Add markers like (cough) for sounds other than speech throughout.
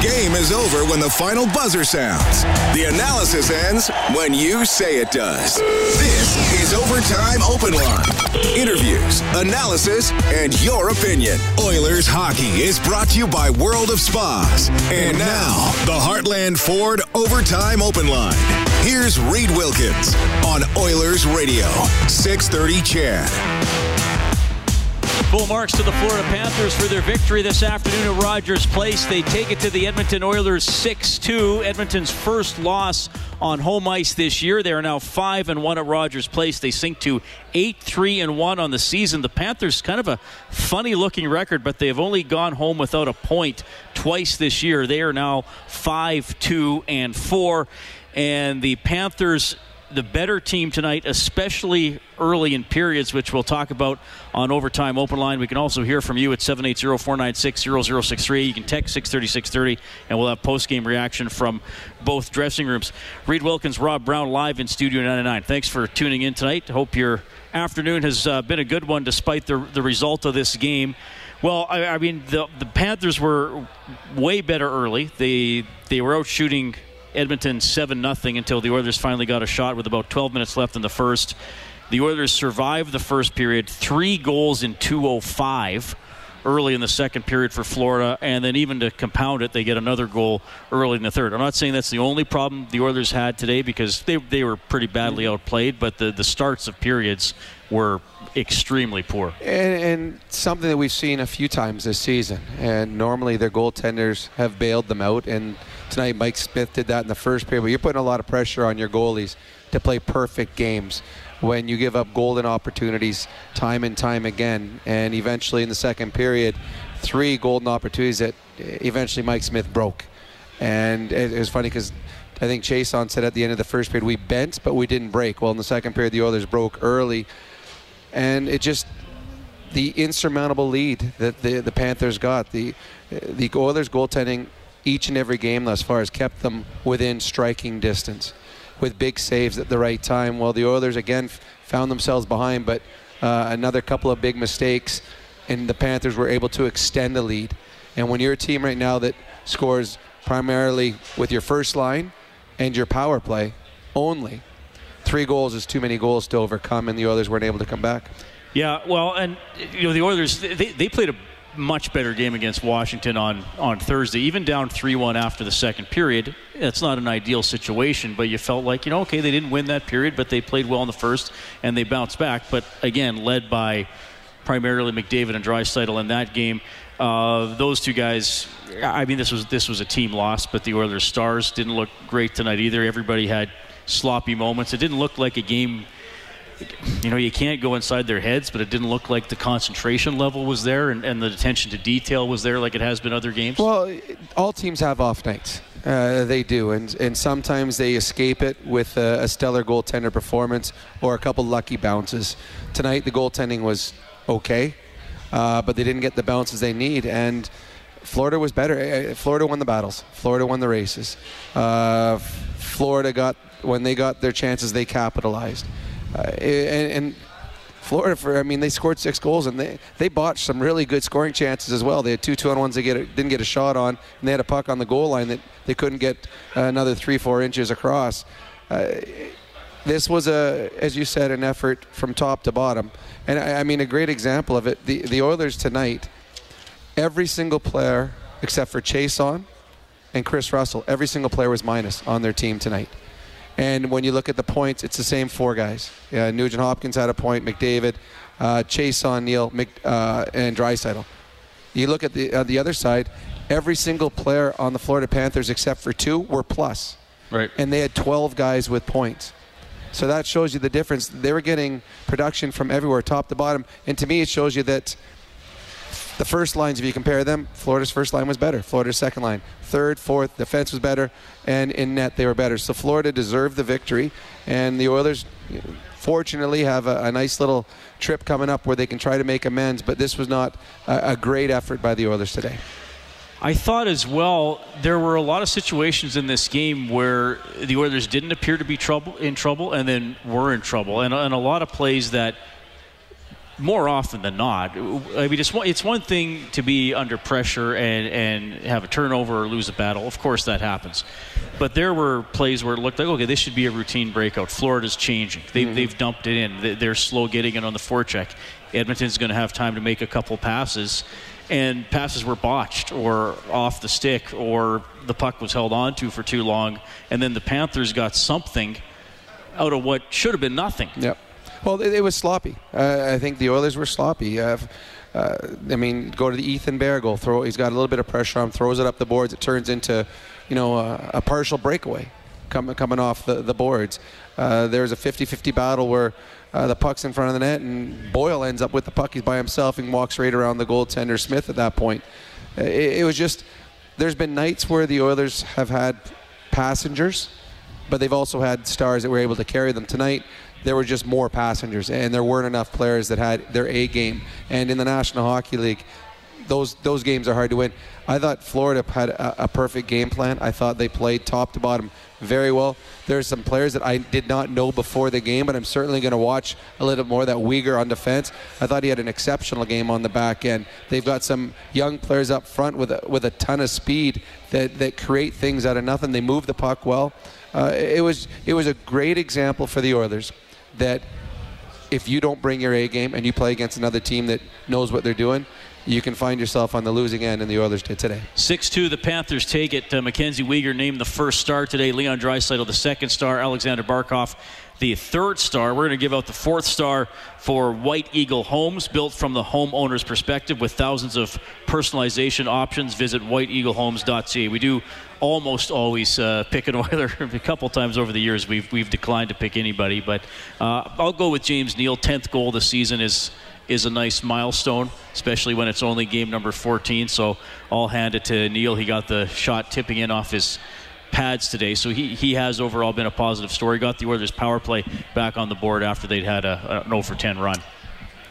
game is over when the final buzzer sounds. The analysis ends when you say it does. This is Overtime Open Line. Interviews, analysis, and your opinion. Oilers hockey is brought to you by World of Spas. And now, the Heartland Ford Overtime Open Line. Here's Reed Wilkins on Oilers Radio, 630 CHED. Full marks to the Florida Panthers for their victory this afternoon at Rogers Place. They take it to the Edmonton Oilers 6-2. Edmonton's first loss on home ice this year. They are now 5 and 1 at Rogers Place. They sink to 8-3 and 1 on the season. The Panthers kind of a funny looking record, but they have only gone home without a point twice this year. They are now 5-2 and 4 and the Panthers the better team tonight, especially early in periods, which we'll talk about on Overtime Open Line. We can also hear from you at 780-496-0063. You can text 630-630, and we'll have post-game reaction from both dressing rooms. Reed Wilkins, Rob Brown, live in Studio 99. Thanks for tuning in tonight. Hope your afternoon has uh, been a good one despite the, the result of this game. Well, I, I mean, the, the Panthers were way better early. They, they were out shooting – Edmonton 7 0 until the Oilers finally got a shot with about 12 minutes left in the first. The Oilers survived the first period, three goals in 205 early in the second period for Florida, and then even to compound it, they get another goal early in the third. I'm not saying that's the only problem the Oilers had today because they, they were pretty badly outplayed, but the, the starts of periods were extremely poor. And, and, something that we've seen a few times this season. And normally their goaltenders have bailed them out. And tonight Mike Smith did that in the first period. But you're putting a lot of pressure on your goalies to play perfect games when you give up golden opportunities time and time again. And eventually in the second period, three golden opportunities that eventually Mike Smith broke. And it, was funny because I think Chiasson said at the end of the first period, we bent, but we didn't break. Well, in the second period, the Oilers broke early and it just the insurmountable lead that the the Panthers got. The the Oilers goaltending each and every game thus far has kept them within striking distance with big saves at the right time. While the Oilers again found themselves behind, but uh, another couple of big mistakes, and the Panthers were able to extend the lead. And when you're a team right now that scores primarily with your first line and your power play only, three goals is too many goals to overcome, and the Oilers weren't able to come back. Yeah, well, and you know the Oilers they, they played a much better game against Washington on, on Thursday, even down 3 1 after the second period. It's not an ideal situation, but you felt like, you know, okay, they didn't win that period, but they played well in the first and they bounced back. But again, led by primarily McDavid and Draisaitl in that game. Uh, those two guys, I mean, this was this was a team loss, but the Oilers stars didn't look great tonight either. Everybody had sloppy moments. It didn't look like a game. You know, you can't go inside their heads, but it didn't look like the concentration level was there and, and the attention to detail was there like it has been other games. Well, all teams have off nights. Uh, they do, and and sometimes they escape it with a, a, stellar goaltender performance or a couple lucky bounces. Tonight, the goaltending was okay, uh, but they didn't get the bounces they need, and Florida was better. Uh, Florida won the battles. Florida won the races. Uh, Florida got when they got their chances, they capitalized. Uh, and, and, Florida, for I mean, they scored six goals and they, they botched some really good scoring chances as well. They had two two on ones they get didn't get a shot on, and they had a puck on the goal line that they couldn't get another three four inches across. Uh, this was a, as you said, an effort from top to bottom, and I, I mean a great example of it. The the Oilers tonight, every single player except for Chiasson and Kris Russell, every single player was minus on their team tonight. And when you look at the points, it's the same four guys. Yeah, Nugent Hopkins had a point, McDavid, uh, on Neal, Mc, uh, and Draisaitl. You look at the uh, the other side, every single player on the Florida Panthers except for two were plus. Right. And they had 12 guys with points. So that shows you the difference. They were getting production from everywhere, top to bottom. And to me, it shows you that the first lines, if you compare them, Florida's first line was better. Florida's second line, third, fourth, defense was better, and in net they were better. So Florida deserved the victory, and the Oilers fortunately have a, a, nice little trip coming up where they can try to make amends. But this was not a, a, great effort by the Oilers today. I thought as well there were a lot of situations in this game where the Oilers didn't appear to be trouble in trouble and then were in trouble, and, and a lot of plays that more often than not. I mean, it's one, it's one thing to be under pressure and, and have a turnover or lose a battle. Of course, that happens. But there were plays where it looked like, okay, this should be a routine breakout. Florida's changing. They, mm-hmm. They've dumped it in. They're slow getting it on the forecheck. Edmonton's going to have time to make a couple passes. And passes were botched or off the stick or the puck was held on to for too long. And then the Panthers got something out of what should have been nothing. Yep. Well, it, it was sloppy. Uh, I think the Oilers were sloppy. Uh, uh, I mean, go to the Ethan Bear goal. Throw. He's got a little bit of pressure on him. Throws it up the boards. It turns into, you know, a, a partial breakaway, coming coming off the the boards. Uh, there's a 50-50 battle where. Uh, the puck's in front of the net, and Boyle ends up with the puck. He's by himself and walks right around the goaltender Smith at that point. Uh, it, it was just, there's been nights where the Oilers have had passengers, but they've also had stars that were able to carry them. Tonight, there were just more passengers, and there weren't enough players that had their A game. And in the National Hockey League, those those games are hard to win. I thought Florida had a, a, perfect game plan. I thought they played top to bottom very well. There's some players that I did not know before the game, but I'm certainly going to watch a little more. That Weegar on defense, I thought he had an exceptional game on the back end. They've got some young players up front with a, with a ton of speed that, that create things out of nothing. They move the puck well. Uh, it was it was a great example for the Oilers that if you don't bring your A game and you play against another team that knows what they're doing, you can find yourself on the losing end, and the Oilers did today. 6 2, the Panthers take it. Uh, Mackenzie Weegar named the first star today, Leon Draisaitl the second star, Alexander Barkov the third star. We're going to give out the fourth star for White Eagle Homes, built from the homeowner's perspective with thousands of personalization options. Visit whiteeaglehomes.ca. We do almost always uh, pick an Oiler. (laughs) a couple times over the years, we've we've declined to pick anybody, but uh, I'll go with James Neal. Tenth goal this season is is a nice milestone, especially when it's only game number 14. So I'll hand it to Neal. He got the shot tipping in off his pads today. So he, he has overall been a positive story. Got the Oilers power play back on the board after they'd had a, a 0 for 10 run.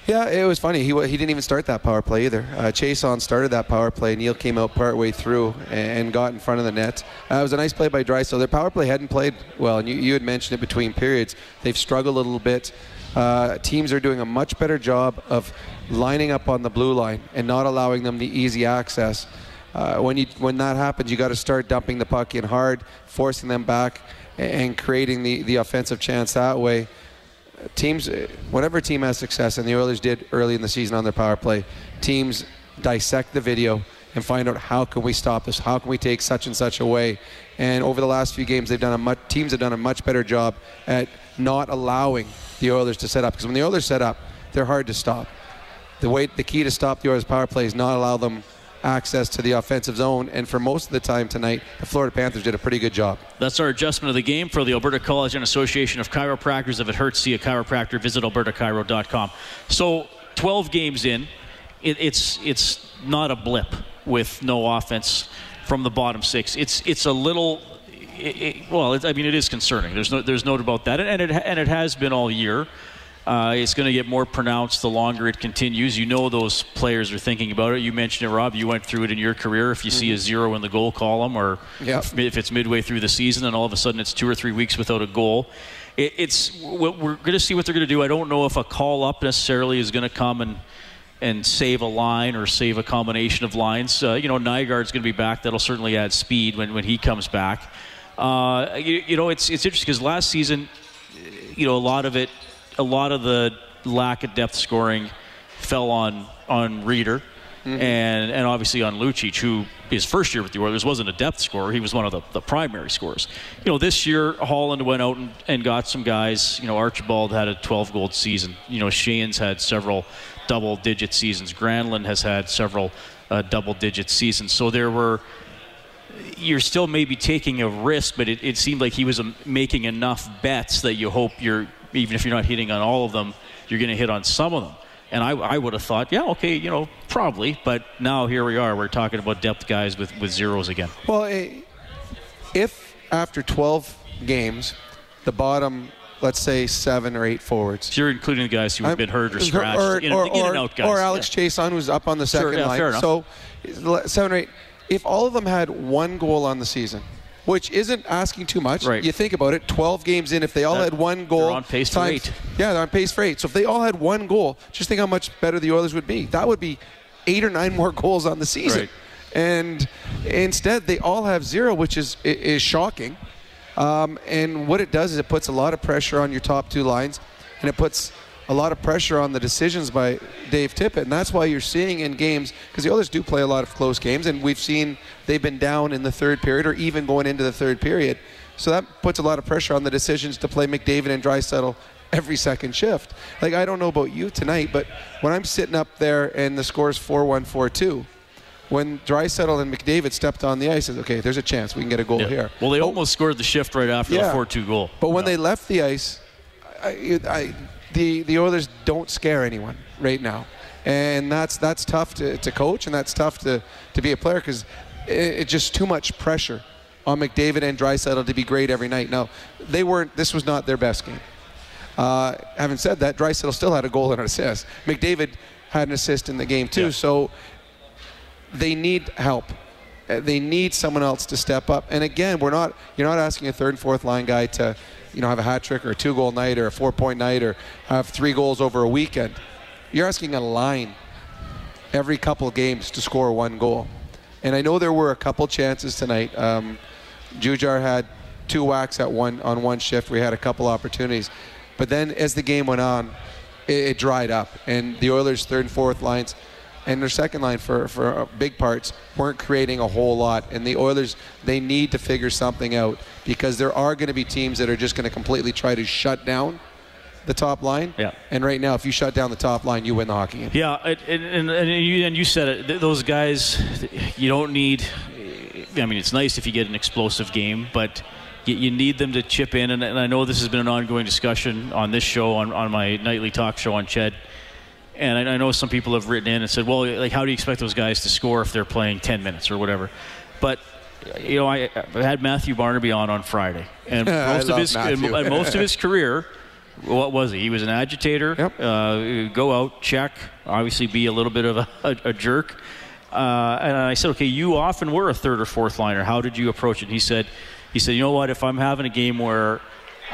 Yeah, it was funny. He he didn't even start that power play either. Uh, Chiasson started that power play. Neal came out partway through and got in front of the net. Uh, it was a nice play by Dry. So their power play hadn't played well, and you, you had mentioned it between periods. They've struggled a little bit. Uh, teams are doing a much better job of lining up on the blue line and not allowing them the easy access. Uh, when you when that happens, you got to start dumping the puck in hard, forcing them back, and creating the, the offensive chance that way teams, whenever a team has success, and the Oilers did early in the season on their power play, teams dissect the video and find out how can we stop this? How can we take such and such away? And over the last few games, they've done a much, teams have done a much better job at not allowing the Oilers to set up. Because when the Oilers set up, they're hard to stop. The way, the key to stop the Oilers' power play is not allow them access to the offensive zone. And for most of the time tonight, the Florida Panthers did a pretty good job. That's our adjustment of the game for the Alberta College and Association of Chiropractors. If it hurts, see a chiropractor. Visit albertachiro.com. So 12 games in, it, it's it's not a blip with no offense from the bottom six. It's it's a little. It, it, well, I mean, it is concerning. There's no there's no doubt about that, and it and it has been all year. Uh, it's going to get more pronounced the longer it continues. You know those players are thinking about it. You mentioned it, Rob. You went through it in your career. If you mm-hmm. see a mm-hmm. zero in the goal column, or yep. if, if, it's midway through the season and all of a sudden it's two or three weeks without a goal, it, it's we're going to see what they're going to do. I don't know if a call up necessarily is going to come and and save a line or save a combination of lines. Uh, you know, Nygard's going to be back. That'll certainly add speed when, when he comes back. Uh, you, you, know, it's it's interesting because last season, you know, a lot of it a lot of the lack of depth scoring fell on on Rieder. Mm-hmm. And, and obviously on Lucic, who his first year with the Oilers wasn't a depth scorer. He was one of the, the primary scorers. You know, this year Holland went out and, and got some guys. You know, Archibald had a 12 goal season. You know, Sheahan's had several double digit seasons. Granlund has had several uh, double digit seasons. So there were you're still maybe taking a risk, but it, it seemed like he was um, making enough bets that you hope you're even if you're not hitting on all of them, you're going to hit on some of them. And I, I would have thought, yeah, okay, you know, probably. But now here we are. We're talking about depth guys with, with zeros again. Well, eh, if after 12 games, the bottom, let's say seven or eight forwards. So you're including the guys who have been hurt or scratched, or, in, or, in and out guys. Or Alex yeah. Chiasson, who's up on the second sure, yeah, line. So seven or eight. If all of them had one goal on the season, which isn't asking too much. Right. You think about it, 12 games in, if they all That- had one goal, they're on pace for eight. Yeah, they're on pace for eight. So if they all had one goal, just think how much better the Oilers would be. That would be eight or nine more (laughs) goals on the season. Right. And instead, they all have zero, which is is shocking. Um, and what it does is it puts a lot of pressure on your top two lines, and it puts a lot of pressure on the decisions by Dave Tippett. And that's why you're seeing in games, because the others do play a lot of close games, and we've seen they've been down in the third period or even going into the third period. So that puts a lot of pressure on the decisions to play McDavid and Draisaitl every second shift. Like, I don't know about you tonight, but when I'm sitting up there and the score's 4 1 4 2, when Draisaitl and McDavid stepped on the ice, said, okay, there's a chance we can get a goal Yeah. here. Well, they almost scored the shift right after the 4-2 goal. but when Yeah. they left the ice, I, I, the the Oilers don't scare anyone right now, and that's that's tough to, to coach, and that's tough to, to be a player because it, it's just too much pressure on McDavid and Draisaitl to be great every night. Now, they weren't. This was not their best game. Uh, having said that, Draisaitl still had a goal and an assist. McDavid had an assist in the game too. Yeah. So they need help. Uh, They need someone else to step up. And again, we're not you're not asking a third and fourth line guy to, you know, have a hat trick or a two goal night or a four point night or have three goals over a weekend. You're asking a line every couple games to score one goal. And I know there were a couple chances tonight. Um, Jujhar had two whacks at one on one shift. We had a couple opportunities, but then as the game went on, it, it dried up, and the Oilers' third and fourth lines and their second line for for uh, big parts weren't creating a whole lot. And the Oilers they need to figure something out because there are going to be teams that are just going to completely try to shut down the top line. Yeah. And right now, if you shut down the top line, you win the hockey game. Yeah, and, and, and, you, and you said it. th- Those guys, you don't need. I mean, it's nice if you get an explosive game, but you, you need them to chip in. And, and I know this has been an ongoing discussion on this show, on, on my nightly talk show on Ched. And I, I know some people have written in and said, "Well, like, how do you expect those guys to score if they're playing 10 minutes or whatever?" But you know, I, I had Matthew Barnaby on on Friday, and (laughs) most of his and, and most of his (laughs) career what was he? He was an agitator. Yep. Uh, go out, check, obviously be a little bit of a, a, a jerk. Uh, and I said, okay, you often were a third or fourth liner. How did you approach it? And he said, he said, you know what? If I'm having a game where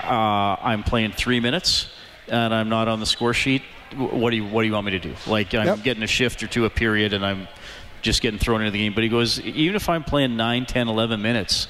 uh, I'm playing three minutes and I'm not on the score sheet, what do you what do you want me to do? Like I'm Yep. getting a shift or two a period, and I'm just getting thrown into the game. But he goes, even if I'm playing 9, 10, 11 minutes,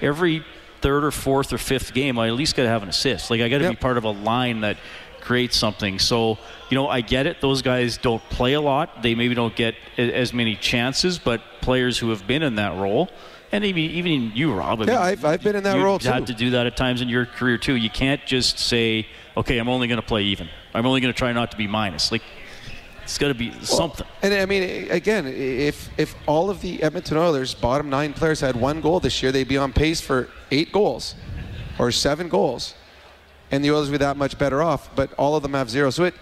every third or fourth or fifth game, I at least got to have an assist. Like I got to Yep. be part of a line that creates something. So, you know, I get it. Those guys don't play a lot. They maybe don't get as many chances, but players who have been in that role, and even even you, Rob. I Yeah, mean, I've- I've been in that you role, Had too. to do that at times in your career too. You can't just say, "Okay, I'm only going to play even. I'm only going to try not to be minus." Like it's got to be something. And I mean, again, if if all of the Edmonton Oilers' bottom nine players had one goal this year, they'd be on pace for eight goals or seven goals, and the Oilers would be that much better off. But all of them have zero, so it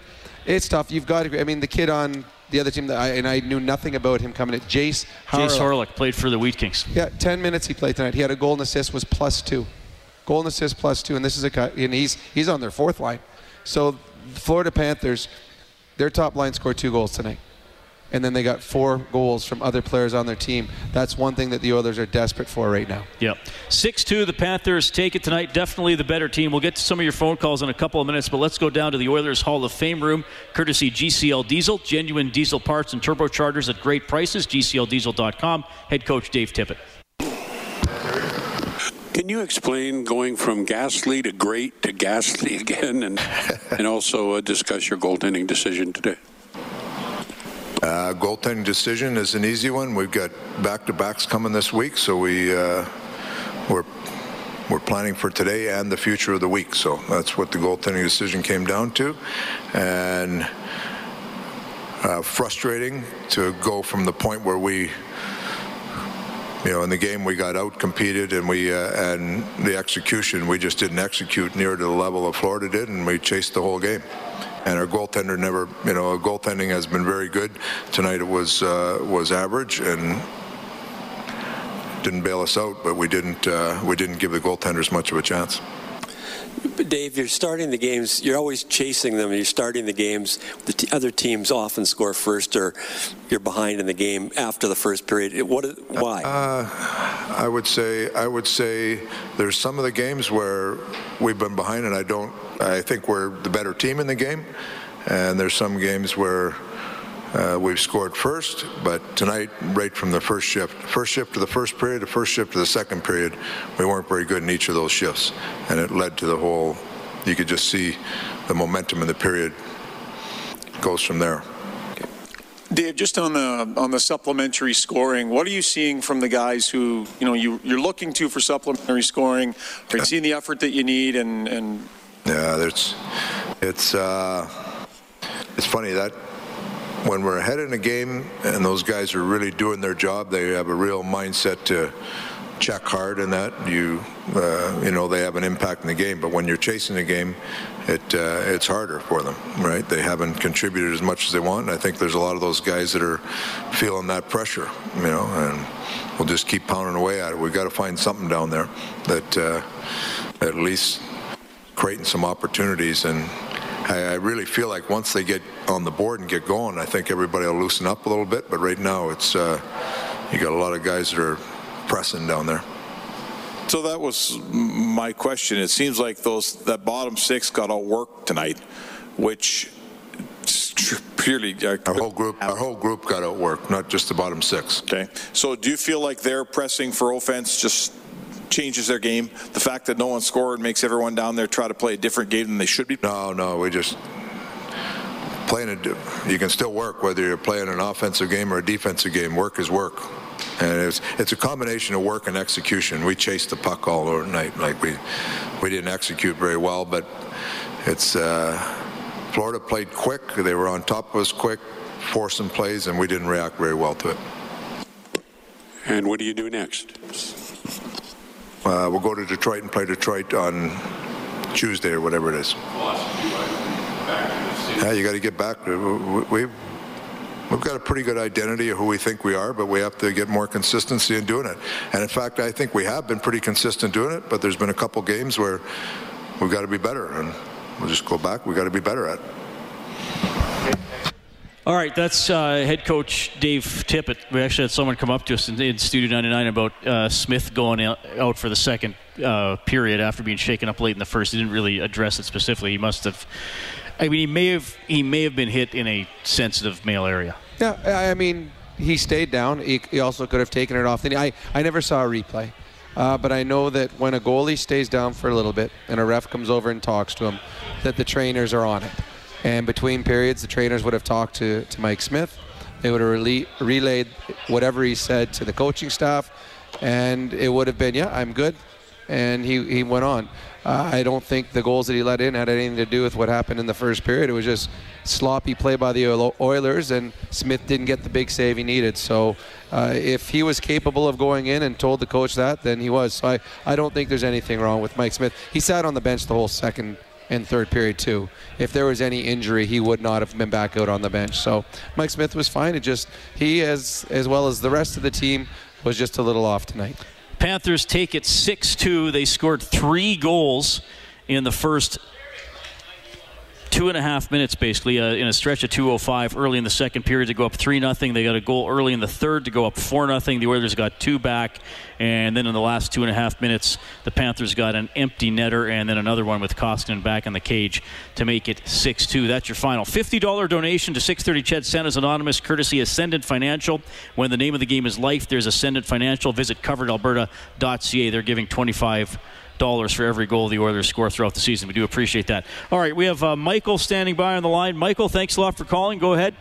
it's tough. You've got to. I mean, the kid on the other team that I and I knew nothing about him coming in, Jayce Jayce Harlow. Hawryluk played for the Wheat Kings. Yeah, 10 minutes he played tonight. He had a goal and assist was plus two. Goal and assist plus two, and this is a guy, and he's he's on their fourth line. So the Florida Panthers, their top line scored two goals tonight, and then they got four goals from other players on their team. That's one thing that the Oilers are desperate for right now. Yep. 6 2, the Panthers take it tonight. Definitely the better team. We'll get to some of your phone calls in a couple of minutes, but let's go down to the Oilers Hall of Fame room, courtesy GCL Diesel. Genuine diesel parts and turbochargers at great prices. GCLDiesel.com. Head coach Dave Tippett. Can you explain going from ghastly to great to ghastly (laughs) again, and and also uh, discuss your goaltending decision today? Uh, goaltending decision is an easy one. We've got back-to-backs coming this week, so we uh, we're we're planning for today and the future of the week. So that's what the goaltending decision came down to, and uh, frustrating to go from the point where we. You know, in the game we got out competed, and we uh, and the execution we just didn't execute near to the level of Florida did, and we chased the whole game and our goaltender never, you know, goaltending has been very good. Tonight it was uh, was average and didn't bail us out, but we didn't uh, we didn't give the goaltenders much of a chance. Dave, you're starting the games. You're always chasing them. You're starting the games. The t- other teams often score first, or you're behind in the game after the first period. What? Why? Uh, I would say I would say there's some of the games where we've been behind, and I don't. I think we're the better team in the game, and there's some games where uh, we've scored first, but tonight, right from the first shift, first shift to the first period, the first shift to the second period, we weren't very good in each of those shifts, and it led to the whole. You could just see the momentum in the period goes from there. Dave, just on the on the supplementary scoring, what are you seeing from the guys who you know you you're looking to for supplementary scoring? Are you seeing the effort that you need and and? Yeah, there's, it's uh, it's funny that when we're ahead in a game and those guys are really doing their job, they have a real mindset to check hard and that. You uh, you know they have an impact in the game but when you're chasing the game it uh, it's harder for them right? They haven't contributed as much as they want and I think there's a lot of those guys that are feeling that pressure you know and we'll just keep pounding away at it. We've got to find something down there that uh, at least creating some opportunities and I, I really feel like once they get on the board and get going, I think everybody will loosen up a little bit. But right now, it's uh, you got a lot of guys that are pressing down there. So that was my question. It seems like those that bottom six got all work tonight, which purely uh, our whole group our whole group got outworked, not just the bottom six. Okay. So do you feel like they're pressing for offense just changes their game? The fact that no one scored makes everyone down there try to play a different game than they should be? No, no, we just playing it. You can still work whether you're playing an offensive game or a defensive game. Work is work. And it's, it's a combination of work and execution. We chased the puck all over night. Like we, we didn't execute very well, but it's uh, Florida played quick. They were on top of us quick, forced some plays, and we didn't react very well to it. And what do you do next? Uh, we'll go to Detroit and play Detroit on Tuesday or whatever it is. Yeah, you got to get back. We've we've got a pretty good identity of who we think we are, but we have to get more consistency in doing it. And in fact, I think we have been pretty consistent doing it. But there's been a couple games where we've got to be better, and we'll just go back. We've got to be better at. All right, that's uh, head coach Dave Tippett. We actually had someone come up to us in, in Studio 99 about uh, Smith going out for the second uh, period after being shaken up late in the first. He didn't really address it specifically. He must have. I mean, he may have he may have been hit in a sensitive male area. Yeah, I mean, he stayed down. He, he also could have taken it off. I I never saw a replay. Uh, but I know that when a goalie stays down for a little bit and a ref comes over and talks to him, that the trainers are on it. And between periods, the trainers would have talked to, to Mike Smith. They would have rele- relayed whatever he said to the coaching staff, and it would have been, yeah, I'm good. And he, he went on. Uh, I don't think the goals that he let in had anything to do with what happened in the first period. It was just sloppy play by the Oilers, and Smith didn't get the big save he needed. So uh, if he was capable of going in and told the coach that, then he was. So I, I don't think there's anything wrong with Mike Smith. He sat on the bench the whole second and third period too. If there was any injury, he would not have been back out on the bench. So Mike Smith was fine. It just he as as well as the rest of the team was just a little off tonight. Panthers take it 6-2. They scored 3 goals in the first two and a half minutes basically uh, in a stretch of 205 early in the second period to go up 3 nothing. They got a goal early in the third to go up 4 nothing. The oilers got two back and then in the last two and a half minutes the panthers got an empty netter and then another one with koskinen back in the cage to make it 6-2 that's your final. $50 donation to 630 ched santa's anonymous courtesy ascendant financial. When the name of the game is life there's ascendant financial. Visit coveredalberta.ca they're giving 25 dollars for every goal the Oilers score throughout the season. We do appreciate that. All right, we have uh, Michael standing by on the line. Michael, thanks a lot for calling. Go ahead.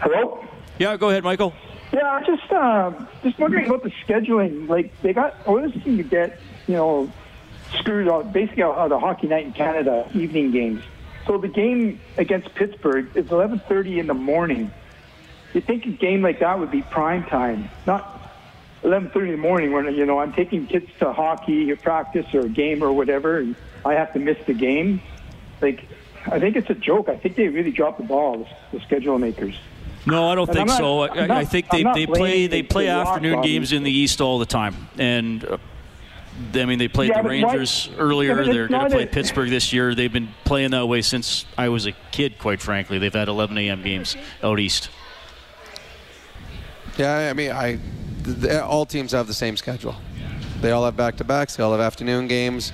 Hello. Yeah, go ahead, Michael. Yeah, I just uh, just wondering about the scheduling. Like they got Oilers seem to get you know screwed on basically out the hockey night in Canada evening games. So the game against Pittsburgh is 11:30 in the morning. You think a game like that would be prime time, not 11:30 in the morning when you know I'm taking kids to hockey or practice or a game or whatever, and I have to miss the game. Like, I think it's a joke. I think they really dropped the ball, the, the schedule makers. No, I don't and think not, so. I, not, I, think they, they play they play afternoon games in the East all the time, and uh, I mean, they played Yeah, the but why- Rangers earlier. Yeah, They're going to play a- Pittsburgh this year. They've been playing that way since I was a kid, quite frankly. They've had 11 a.m. games out east. Yeah, I mean, I th- th- all teams have the same schedule. They all have back-to-backs. They all have afternoon games.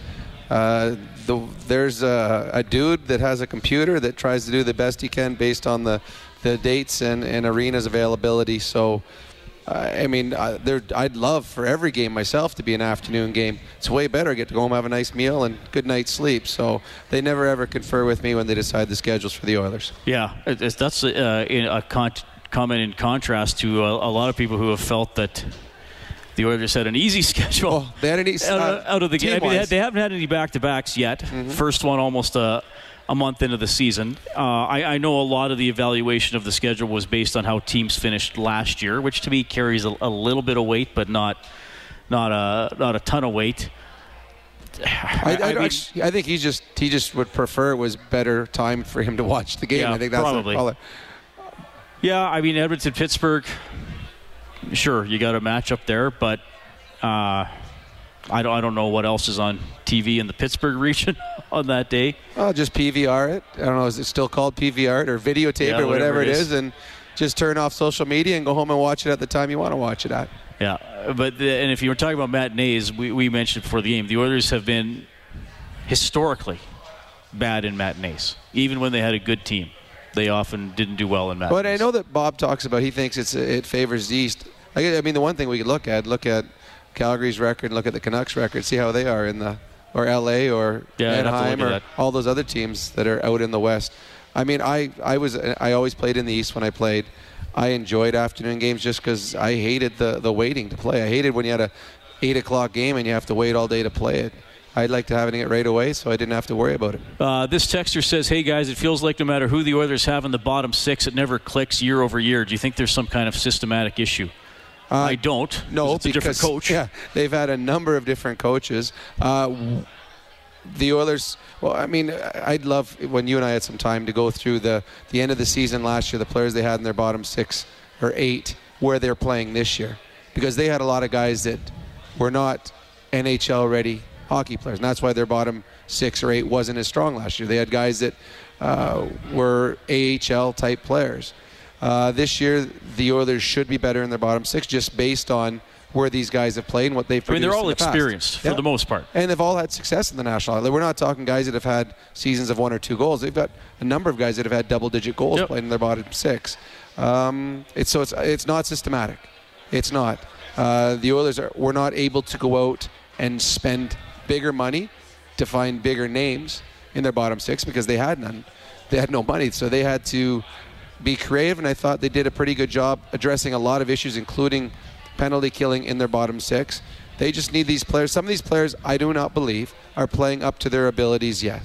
Uh, the, there's a, a dude that has a computer that tries to do the best he can based on the, the dates and, and arenas availability. So, I mean, I, I'd love for every game myself to be an afternoon game. It's way better. I get to go home, have a nice meal, and good night's sleep. So they never ever confer with me when they decide the schedules for the Oilers. Yeah, it- it's, that's uh, a con- comment in contrast to a, a lot of people who have felt that the Oilers had an easy (laughs) schedule. Oh, they had an easy out, uh, of- out of the game. I mean, they, they haven't had any back-to-backs yet. Mm-hmm. First one almost a, a month into the season. Uh, I, I know a lot of the evaluation of the schedule was based on how teams finished last year, which to me carries a, a little bit of weight, but not not a not a ton of weight. I, I, I mean- I think he just he just would prefer it was better time for him to watch the game. Yeah, I think that's probably. What I call it. Yeah, I mean Edmonton, Pittsburgh. Sure, you got a matchup there, but uh, I don't. I don't know what else is on TV in the Pittsburgh (laughs) region on that day. I'll just PVR it. I don't know, is it still called PVR it or videotape Yeah, or whatever, whatever it it is. is. and just turn off social media and go home and watch it at the time you want to watch it at. Yeah, but the, and if you were talking about matinees, we, we mentioned before the game, the Oilers have been historically bad in matinees, even when they had a good team. They often didn't do well in matinees. But I know that Bob talks about he thinks it's it favors the East. I, I mean, the one thing we could look at, look at Calgary's record, look at the Canucks record, see how they are in the or LA or Yeah, I'd have to look Anaheim or all those other teams that are out in the West. I mean, I I was I always played in the East when I played. I enjoyed afternoon games just because I hated the the waiting to play. I hated when you had a eight o'clock game and you have to wait all day to play it. I'd like to having it right away so I didn't have to worry about it. Uh, this texter says, "Hey guys, it feels like no matter who the Oilers have in the bottom six, it never clicks year over year. Do you think there's some kind of systematic issue?" I don't. No, it's a different because- coach. Yeah, they've had a number of different coaches. Uh, the Oilers. Well, I mean, I'd love when you and I had some time to go through the the end of the season last year, the players they had in their bottom six or eight, where they're playing this year, because they had a lot of guys that were not NHL ready hockey players, and that's why their bottom six or eight wasn't as strong last year. They had guys that uh, were AHL type players. Uh, this year, the Oilers should be better in their bottom six, just based on where these guys have played and what they've I mean, they're all the past. experienced for Yeah. the most part. And they've all had success in the National League. We're not talking guys that have had seasons of one or two goals. They've got a number of guys that have had double-digit goals Yep. played in their bottom six. Um, it's so it's it's not systematic. It's not. Uh, the Oilers are were not able to go out and spend bigger money to find bigger names in their bottom six because they had none. They had no money, so they had to be creative. And I thought they did a pretty good job addressing a lot of issues, including penalty killing in their bottom six. They just need these players. Some of these players, I do not believe, are playing up to their abilities yet.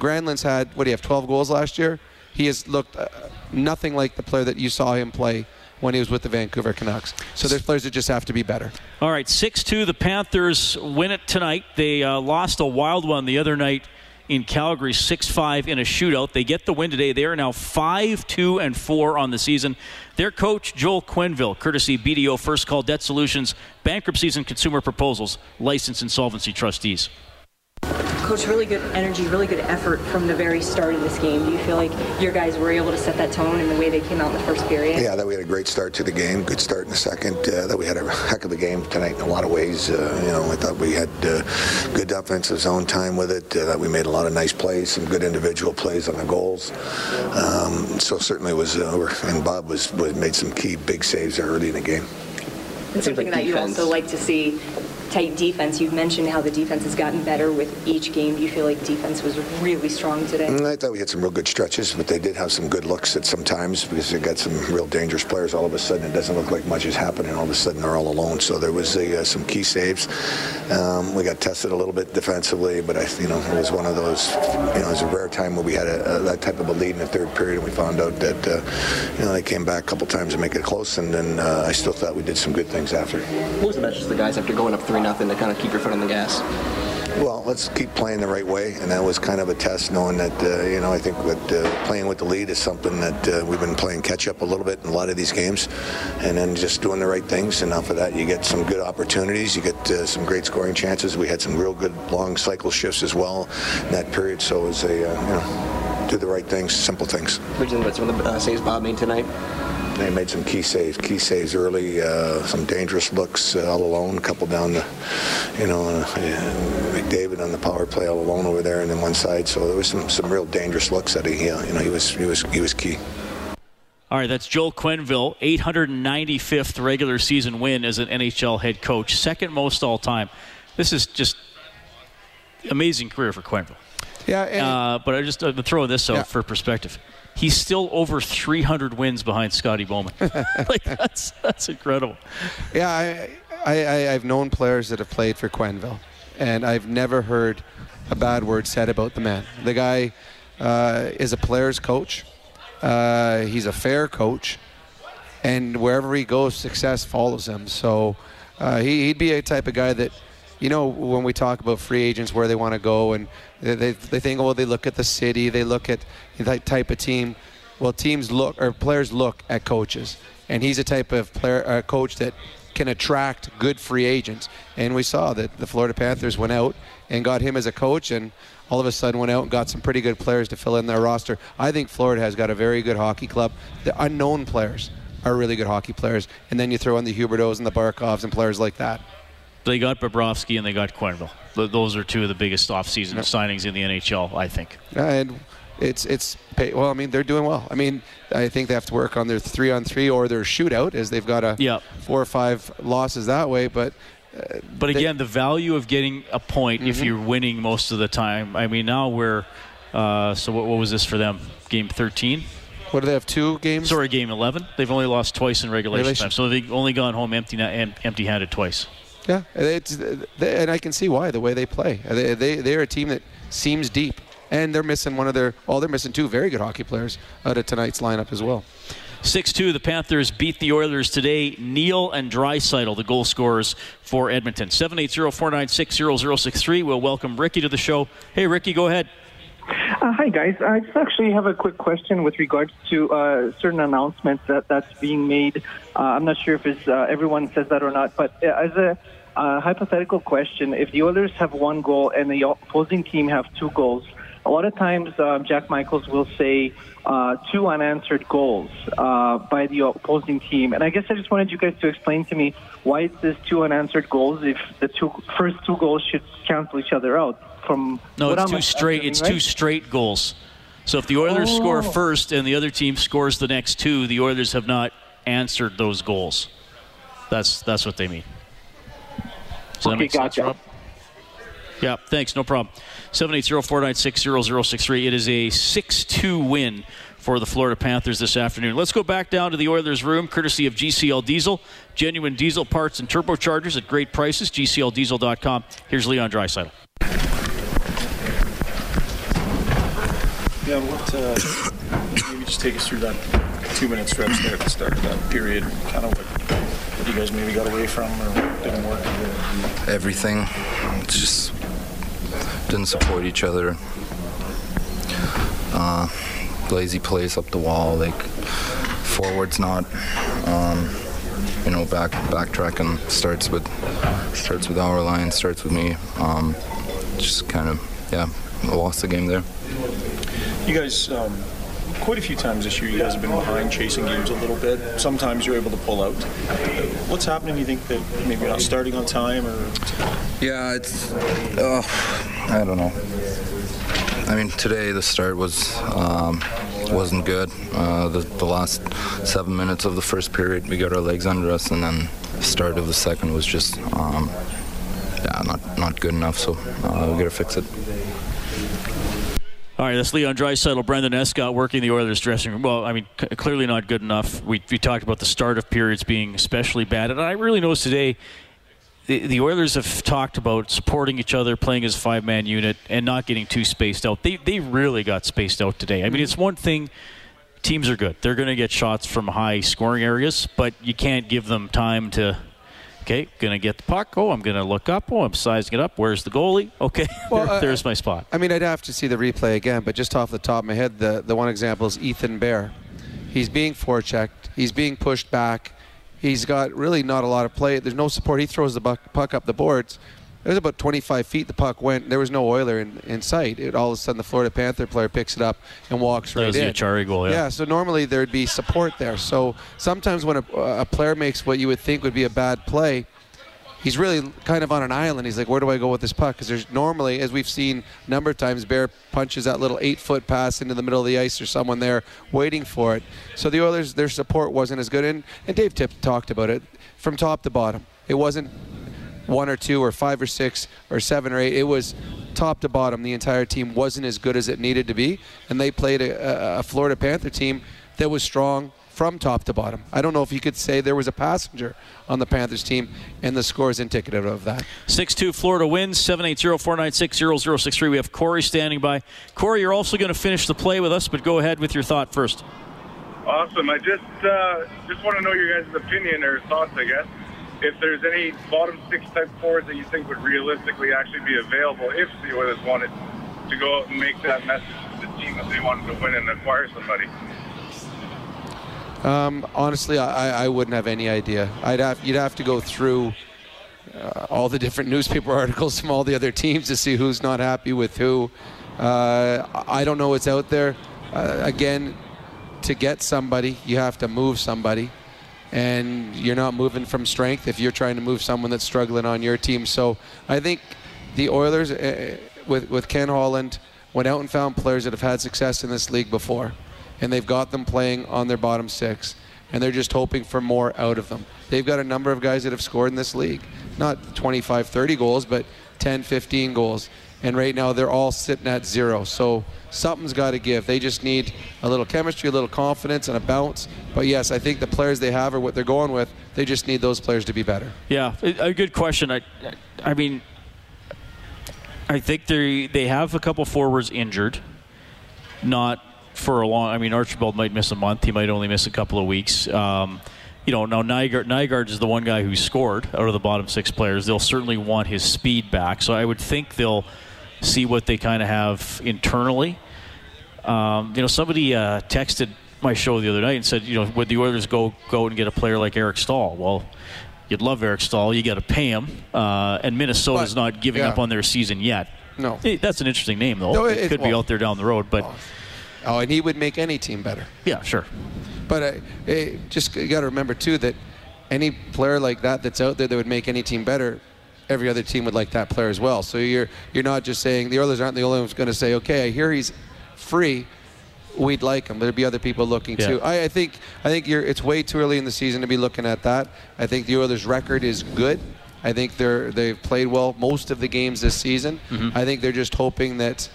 Granlund's had, what do you have, 12 goals last year? He has looked uh, nothing like the player that you saw him play when he was with the Vancouver Canucks. So there's players that just have to be better. All right, 6 2. The Panthers win it tonight. They uh, lost a wild one the other night in Calgary, 6 5 in a shootout. They get the win today. They are now 5 2 and 4 on the season. Their coach, Joel Quenneville, courtesy BDO First Call Debt Solutions, Bankruptcies and Consumer Proposals, Licensed Insolvency Trustees. Coach, really good energy, really good effort from the very start of this game. Do you feel like your guys were able to set that tone in the way they came out in the first period? Yeah, that we had a great start to the game, good start in the second. Uh, that we had a heck of a game tonight in a lot of ways. Uh, you know, I thought we had uh, good offensive zone time with it. Uh, that we made a lot of nice plays, some good individual plays on the goals. Um, so certainly was, uh, and Bob was, was made some key big saves early in the game. It's something that you also like to see. Tight defense. You've mentioned how the defense has gotten better with each game. Do you feel like defense was really strong today? Mm, I thought we had some real good stretches, but they did have some good looks at some times because they got some real dangerous players. All of a sudden, it doesn't look like much is happening. All of a sudden, they're all alone. So there was a, uh, some key saves. Um, we got tested a little bit defensively, but I, you know, it was one of those. You know, it was a rare time where we had a, a, that type of a lead in the third period, and we found out that uh, you know they came back a couple times to make it close. And then uh, I still thought we did some good things after. What was the message to the guys after going up 3 nothing to kind of keep your foot on the gas? Well, let's keep playing the right way, and that was kind of a test, knowing that uh, you know I think that uh, playing with the lead is something that uh, we've been playing catch up a little bit in a lot of these games, and then just doing the right things. And off of that, you get some good opportunities, you get uh, some great scoring chances. We had some real good long cycle shifts as well in that period, so it was a uh, you know do the right things, simple things. What do you think about some of the uh, saves Bob made tonight? They made some key saves, key saves early, uh, some dangerous looks uh, all alone, a couple down the, you know, uh, McDavid on the power play all alone over there, and then one side. So there was some, some real dangerous looks that he, uh, you know, he was he was he was key. All right, that's Joel Quenneville, 895th regular season win as an NHL head coach, second most all time. This is just amazing career for Quenneville. Yeah, uh, but I just uh, throw this out yeah. for perspective he's still over 300 wins behind Scotty Bowman. (laughs) like that's that's incredible. Yeah, I, I I've known players that have played for Quenneville, and I've never heard a bad word said about the man. The guy uh, is a player's coach. Uh, he's a fair coach, and wherever he goes, success follows him. So uh, he, would be a type of guy that you know, when we talk about free agents, where they want to go, and they, they, they think, oh, they look at the city, they look at that type of team. Well, teams look, or players look at coaches. And he's a type of player, uh, coach that can attract good free agents. And we saw that the Florida Panthers went out and got him as a coach, and all of a sudden went out and got some pretty good players to fill in their roster. I think Florida has got a very good hockey club. The unknown players are really good hockey players. And then you throw in the Huberdeaus and the Barkovs and players like that. They got Bobrovsky and they got Quenneville. Those are two of the biggest offseason yep. signings in the NHL, I think. And it's it's well. I mean, they're doing well. I mean, I think they have to work on their three on three or their shootout, as they've got a yep. four or five losses that way. But uh, but again, they, the value of getting a point mm-hmm. if you're winning most of the time. I mean, now we're uh, so what, what was this for them? Game 13. What do they have? Two games? Sorry, game 11. They've only lost twice in regulation, regulation. time, so they've only gone home empty empty-handed twice. Yeah, it's, they, and I can see why the way they play. They, they they're a team that seems deep, and they're missing one of their. Well, they're missing two very good hockey players out of tonight's lineup as well. 6-2, the Panthers beat the Oilers today. Neal and Draisaitl, the goal scorers for Edmonton. 780-496-0063. We'll welcome Ricky to the show. Hey, Ricky, go ahead. Uh, hi, guys. I just actually have a quick question with regards to uh, certain announcements that that's being made. Uh, I'm not sure if it's, uh, everyone says that or not, but uh, as a hypothetical question, if the Oilers have one goal and the opposing team have two goals, a lot of times Jack Michaels will say uh, two unanswered goals by the opposing team, and I guess I just wanted you guys to explain to me why it says two unanswered goals if the two first two goals should cancel each other out from no, it's two straight. It's right? two straight goals. So if the Oilers oh. score first and the other team scores the next two, the Oilers have not answered those goals. That's that's what they mean. Does okay, that make gotcha. sense, Rob? Yeah, thanks. No problem. 780-496-0063. It is a 6-2 win for the Florida Panthers this afternoon. Let's go back down to the Oilers' room, courtesy of GCL Diesel. Genuine diesel parts and turbochargers at great prices. GCLDiesel.com. Here's Leon Draisaitl. Yeah, what, uh, maybe just take us through that two-minute stretch there at the start of that period. Kind of what, what you guys maybe got away from or didn't work. Everything. Just didn't support each other. Uh, lazy plays up the wall. Like forwards not. Um, you know, back backtracking starts with starts with our line, starts with me. Um, just kind of yeah, lost the game there. You guys, um, quite a few times this year, you guys have been behind chasing games a little bit. Sometimes you're able to pull out. What's happening? You think that maybe you're not starting on time, or? Yeah, it's. Uh, I don't know. I mean, today the start was um, wasn't good. Uh, the, the last seven minutes of the first period, we got our legs under us, and then the start of the second was just, um, yeah, not not good enough. So uh, we got to fix it. All right, that's Leon Draisaitl, Brendan Escott working the Oilers dressing room. Well, I mean, c- clearly not good enough. We, we talked about the start of periods being especially bad, and I really noticed today the, the Oilers have talked about supporting each other, playing as a five man unit, and not getting too spaced out. They they really got spaced out today. I mean, it's mm-hmm. one thing. Teams are good. They're going to get shots from high scoring areas, but you can't give them time to Okay, gonna get the puck. Oh, I'm gonna look up. Oh, I'm sizing it up. Where's the goalie? (laughs) Okay, Well, there- uh, there's my spot. I mean, I'd have to see the replay again, but just off the top of my head, the, the one example is Ethan Bear. He's being forechecked. He's being pushed back. He's got really not a lot of play. There's no support. He throws the buck, puck up the boards. It was about 25 feet. The puck went. There was no Oiler in, in sight. It, all of a sudden, the Florida Panther player picks it up and walks That right was the in. Acciari goal, yeah. Yeah. So normally there'd be support there. So sometimes when a, a player makes what you would think would be a bad play, he's really kind of on an island. He's like, where do I go with this puck? Because there's normally, as we've seen a number of times, Bear punches that little eight-foot pass into the middle of the ice. or someone there waiting for it. So the Oilers, their support wasn't as good. And, and Dave Tip talked about it from top to bottom. It wasn't one or two or five or six or seven or eight. It was top to bottom. The entire team wasn't as good as it needed to be, and they played a, a Florida Panther team that was strong from top to bottom. I don't know if you could say there was a passenger on the Panthers team, and the score is indicative of that. 6-2 Florida wins, 780-496-0063. We have Corey standing by. Corey, you're also going to finish the play with us, but go ahead with your thought first. Awesome. I just uh, just want to know your guys' opinion or thoughts, I guess. If there's any bottom six type fours that you think would realistically actually be available if the Oilers wanted to go out and make that message to the team that they wanted to win and acquire somebody. Um, honestly, I, I wouldn't have any idea. I'd have you'd have to go through uh, all the different (laughs) newspaper articles from all the other teams to see who's not happy with who. Uh, I don't know what's out there. Uh, again, to get somebody, you have to move somebody, and you're not moving from strength if you're trying to move someone that's struggling on your team. So I think the Oilers, uh, with with Ken Holland, went out and found players that have had success in this league before and they've got them playing on their bottom six, and they're just hoping for more out of them. They've got a number of guys that have scored in this league, not 25, 30 goals, but 10, 15 goals. And right now they're all sitting at zero. So something's got to give. They just need a little chemistry, a little confidence, and a bounce. But yes, I think the players they have are what they're going with. They just need those players to be better. Yeah, a good question. I, I mean, I think they they have a couple forwards injured, not for a long. I mean, Archibald might miss a month. He might only miss a couple of weeks. Um, you know, now Nygaard, Nygaard is the one guy who scored out of the bottom six players. They'll certainly want his speed back. So I would think they'll see what they kind of have internally. Um, you know, somebody uh, texted my show the other night and said, you know, would the Oilers go go and get a player like Eric Staal? Well, you'd love Eric Staal. You got to pay him, uh, and Minnesota's But, not giving yeah. up on their season yet. No. Hey, that's an interesting name though. No, it, it- could be out there down the road, but Oh, and he would make any team better. yeah, sure. But uh, eh, just you got to remember too that any player like that that's out there that would make any team better, every other team would like that player as well. So you're you're not just saying the Oilers aren't the only ones going to say, okay, I hear he's free. We'd like him. There'd be other people looking Yeah. too. I, I think I think you're. It's way too early in the season to be looking at that. I think the Oilers' record is good. I think they're they've played well most of the games this season. Mhm. I think they're just hoping that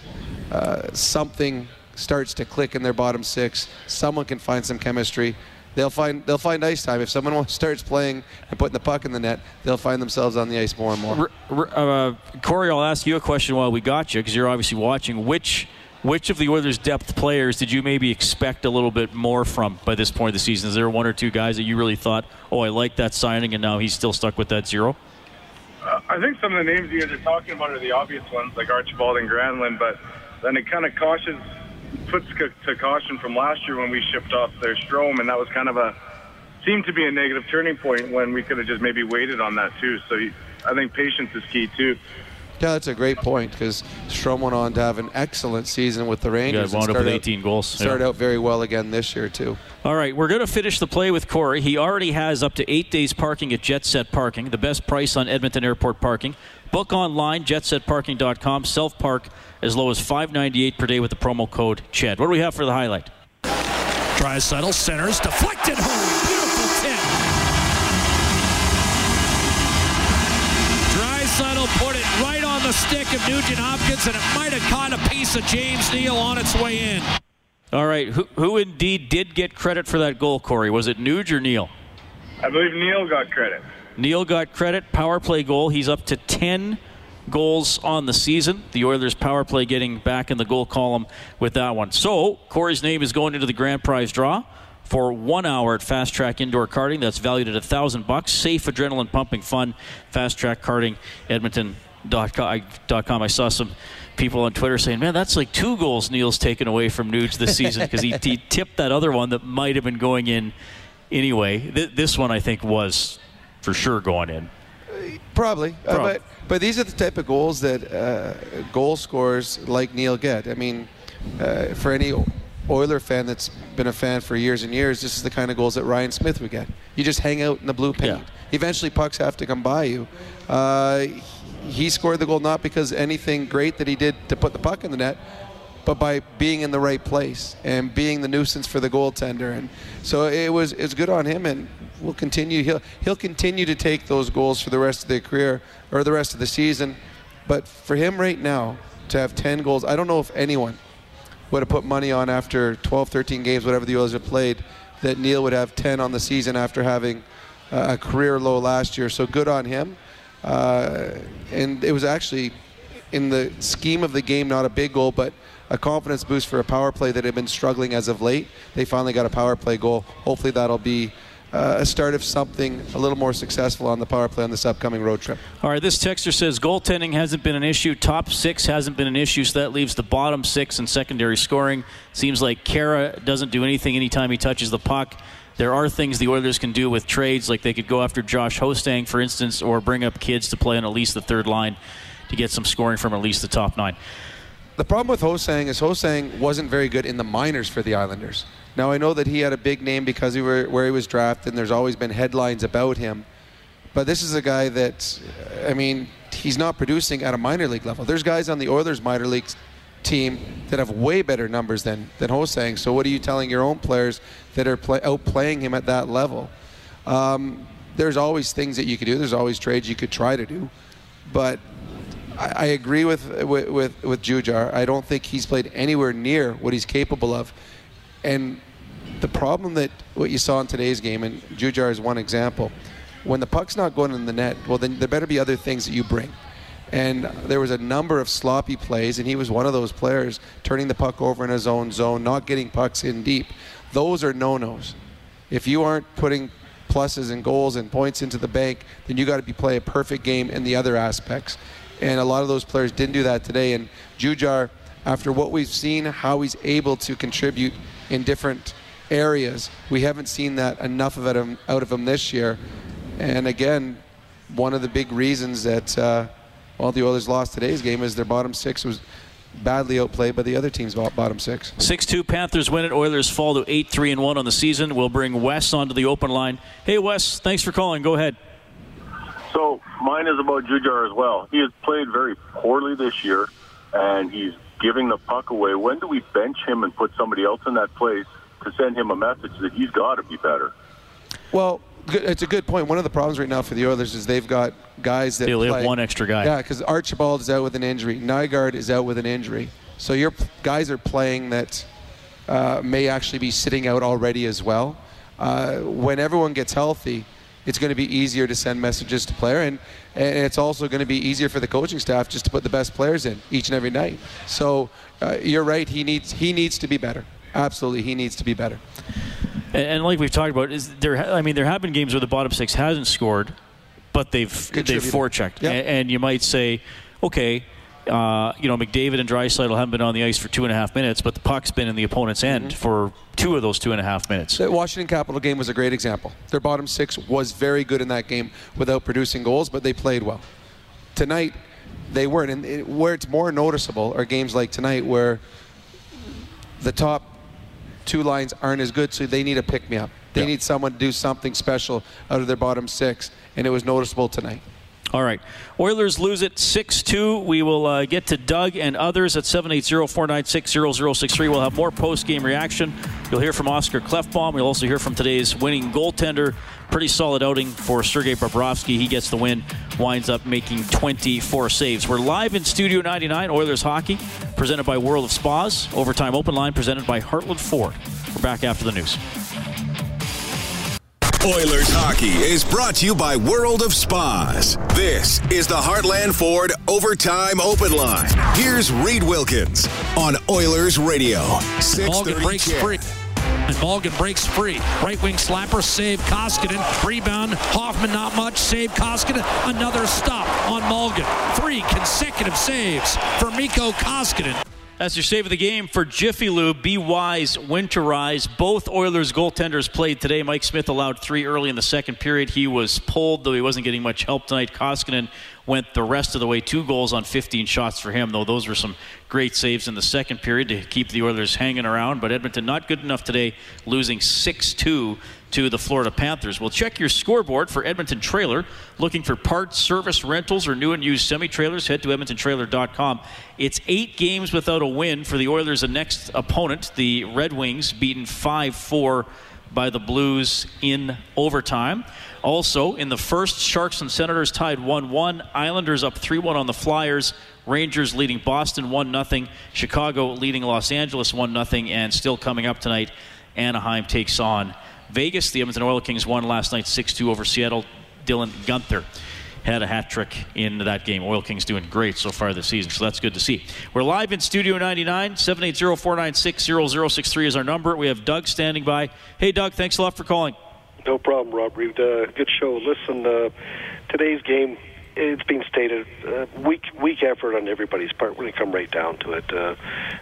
uh, something starts to click in their bottom six. Someone can find some chemistry. They'll find they'll find ice time. If someone (laughs) starts playing and putting the puck in the net, they'll find themselves on the ice more and more. R- r- uh, Corey, I'll ask you a question while we got you because you're obviously watching. Which which of the Oilers' depth players did you maybe expect a little bit more from by this point of the season? Is there one or two guys that you really thought, oh, I like that signing, and now he's still stuck with that zero? Uh, I think some of the names you guys are talking about are the obvious ones, like Archibald and Granlund, but then it kind of cautions, puts c- to caution from last year when we shipped off their Strome, and that was kind of a, seemed to be a negative turning point when we could have just maybe waited on that too. So you- I think patience is key too. Yeah, that's a great point because Strome went on to have an excellent season with the Rangers. wound and up with started out- 18 goals. Started Yeah. out very well again this year too. All right, we're going to finish the play with Corey. He already has up to eight days parking at Jet Set Parking, the best price on Edmonton Airport parking. Book online, jetsetparking.com. Self park as low as five ninety eight per day with the promo code CHED. What do we have for the highlight? Draisaitl centers, deflected home. Beautiful tip. Draisaitl put it right on the stick of Nugent Hopkins, and it might have caught a piece of James Neal on its way in. All right, who, who indeed did get credit for that goal, Corey? Was it Nuge or Neal? I believe Neal got credit. Neal got credit, power play goal. He's up to 10 goals on the season. The Oilers' power play getting back in the goal column with that one. So, Corey's name is going into the grand prize draw for one hour at Fast Track Indoor Karting. That's valued at a thousand bucks. Safe, adrenaline pumping fun. Fast Track Karting, Edmonton.com. I saw some people on Twitter saying, "Man, that's like two goals Neal's taken away from Nuge this season because he, he, tipped that other one that might have been going in anyway." Th- this one, I think, was for sure going in. Probably, uh, but but these are the type of goals that uh, goal scorers like Neal get. I mean, uh, for any Oiler fan that's been a fan for years and years, this is the kind of goals that Ryan Smyth would get. You just hang out in the blue paint. Yeah. Eventually, pucks have to come by you. Uh, he scored the goal not because anything great that he did to put the puck in the net, but by being in the right place and being the nuisance for the goaltender. And so it was it's good on him, and we'll continue. He'll he'll continue to take those goals for the rest of the career or the rest of the season. But for him right now to have 10 goals, I don't know if anyone would have put money on after 12, 13 games, whatever the Oilers have played, that Neal would have 10 on the season after having a career low last year. So good on him. Uh, and it was actually, in the scheme of the game, not a big goal, but a confidence boost for a power play that had been struggling as of late. They finally got a power play goal. Hopefully that'll be uh, a start of something a little more successful on the power play on this upcoming road trip. All right, this texter says goaltending hasn't been an issue. Top six hasn't been an issue, so that leaves the bottom six in secondary scoring. Seems like Kara doesn't do anything anytime he touches the puck. There are things the Oilers can do with trades, like they could go after Josh Ho-Sang, for instance, or bring up kids to play on at least the third line to get some scoring from at least the top nine. The problem with Ho-Sang is Ho-Sang wasn't very good in the minors for the Islanders. Now I know that he had a big name because he were where he was drafted, and there's always been headlines about him. But this is a guy that, I mean, he's not producing at a minor league level. There's guys on the Oilers minor league team that have way better numbers than than Ho-Sang. So what are you telling your own players that are play, outplaying him at that level? Um, there's always things that you could do. There's always trades you could try to do, but I, I agree with, with with with Jujhar. I don't think he's played anywhere near what he's capable of, and the problem that what you saw in today's game, and Jujhar is one example, when the puck's not going in the net, well then there better be other things that you bring. And there was a number of sloppy plays, and he was one of those players turning the puck over in his own zone, not getting pucks in deep. Those are no-nos. If you aren't putting pluses and goals and points into the bank, then you got to be play a perfect game in the other aspects. And a lot of those players didn't do that today. And Jujhar, after what we've seen, how he's able to contribute in different areas, we haven't seen that enough of out of him this year. And again, one of the big reasons that uh, well the Oilers lost today's game is their bottom six was badly outplayed by the other team's bottom six. 6-2 Panthers win it. Oilers fall to 8-3 and 1 on the season. We'll bring Wes onto the open line. Hey Wes, thanks for calling. Go ahead. So mine is about Jujhar as well. He has played very poorly this year, and he's giving the puck away. When do we bench him and put somebody else in that place to send him a message that he's got to be better? Well, it's a good point. One of the problems right now for the Oilers is they've got guys that They only have one extra guy. Yeah, because Archibald is out with an injury. Nygaard is out with an injury. So your guys are playing that uh, may actually be sitting out already as well. Uh, when everyone gets healthy, it's going to be easier to send messages to player, and, and it's also going to be easier for the coaching staff just to put the best players in each and every night. So uh, you're right. He needs he needs to be better. Absolutely, he needs to be better. And, and like we've talked about, is there? I mean, there have been games where the bottom six hasn't scored, but they've they've forechecked. Yep. And, and you might say, okay, uh, you know, McDavid and Draisaitl haven't been on the ice for two and a half minutes, but the puck's been in the opponent's end Mm-hmm. for two of those two and a half minutes. The Washington Capital game was a great example. Their bottom six was very good in that game without producing goals, but they played well. Tonight, they weren't. And it, where it's more noticeable are games like tonight where the top two lines aren't as good, so they need a pick me up. They need someone to do something special out of their bottom six, and it was noticeable tonight. All right. Oilers lose it 6 2. We will uh, get to Doug and others at 780 496 0063. We'll have more post game reaction. You'll hear from Oscar Klefbom. We'll also hear from today's winning goaltender. Pretty solid outing for Sergei Bobrovsky. He gets the win, winds up making 24 saves. We're live in Studio 99, Oilers Hockey, presented by World of Spas. Overtime Open Line, presented by Heartland Ford. We're back after the news. Oilers hockey is brought to you by World of Spas. This is the Heartland Ford Overtime Open Line. Here's Reid Wilkins on Oilers Radio. 630 breaks free. And Malgin breaks free. Right wing slapper, save Koskinen. Rebound, Hoffman not much, save Koskinen. Another stop on Malgin. Three consecutive saves for Mikko Koskinen. That's your save of the game for Jiffy Lube. Be wise, winterize. Both Oilers goaltenders played today. Mike Smith allowed three early in the second period. He was pulled, though he wasn't getting much help tonight. Koskinen went the rest of the way. Two goals on 15 shots for him, though those were some great saves in the second period to keep the Oilers hanging around. But Edmonton not good enough today, losing 6 2 to the Florida Panthers. Well, check your scoreboard for Edmonton Trailer. Looking for parts, service, rentals, or new and used semi trailers? Head to EdmontonTrailer.com. It's eight games without a win for the Oilers' the next opponent, the Red Wings, beaten 5 4 by the Blues in overtime. Also, in the first, Sharks and Senators tied 1 1. Islanders up 3 1 on the Flyers. Rangers leading Boston 1 0. Chicago leading Los Angeles 1 0. And still coming up tonight, Anaheim takes on Vegas. The Edmonton Oil Kings won last night 6 2 over Seattle. Dylan Guenther had a hat trick in that game. Oil Kings doing great so far this season, so that's good to see. We're live in Studio 99. 780 496 0063 is our number. We have Doug standing by. Hey, Doug, thanks a lot for calling. No problem, Rob Reid. Uh, good show. Listen, uh, today's game, it's been stated, uh, weak weak effort on everybody's part when it come right down to it. Uh,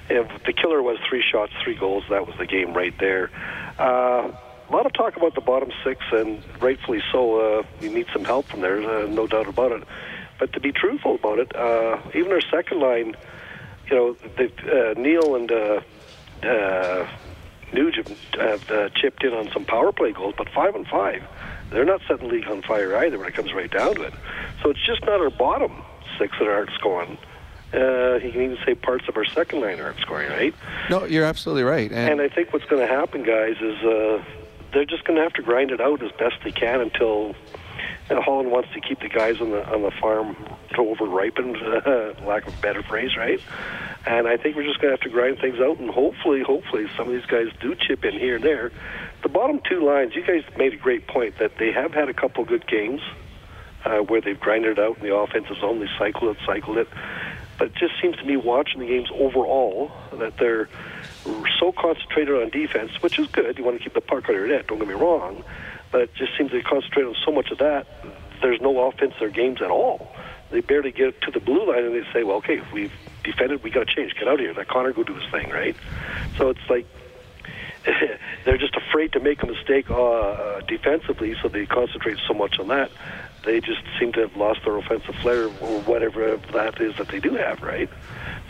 if the killer was three shots, three goals. That was the game right there. Uh, a lot of talk about the bottom six, and rightfully so. Uh, you need some help from there, uh, no doubt about it. But to be truthful about it, uh, even our second line, you know, the, uh, Neal and uh, uh, Nugent have uh, chipped in on some power play goals, but five and five, they're not setting the league on fire either when it comes right down to it. So it's just not our bottom six that aren't scoring. Uh, you can even say parts of our second line aren't scoring, right? No, you're absolutely right. And, and I think what's going to happen, guys, is uh, they're just going to have to grind it out as best they can until uh, Holland wants to keep the guys on the on the farm to over ripen, uh, (laughs) lack of a better phrase, right? And I think we're just going to have to grind things out, and hopefully, hopefully, some of these guys do chip in here and there. The bottom two lines, you guys made a great point that they have had a couple good games uh, where they've grinded it out in the offensive zone, they cycled it, cycled it. But it just seems to me, watching the games overall, that they're so concentrated on defense, which is good. You want to keep the puck on your net. Don't get me wrong, but it just seems they concentrate on so much of that. There's no offense in their games at all. They barely get to the blue line, and they say, "Well, okay, we've defended, we got to change. Get out of here. Let Connor go do his thing." Right? So it's like (laughs) they're just afraid to make a mistake uh, defensively, so they concentrate so much on that. They just seem to have lost their offensive flair, or whatever that is that they do have, right?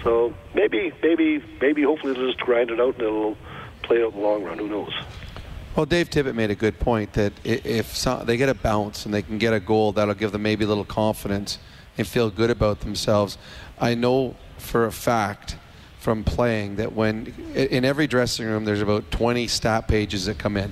So maybe, maybe, maybe, hopefully they'll just grind it out and it'll play out in the long run. Who knows? Well, Dave Tippett made a good point that if some, they get a bounce and they can get a goal, that'll give them maybe a little confidence and feel good about themselves. I know for a fact from playing that when in every dressing room there's about 20 stat pages that come in.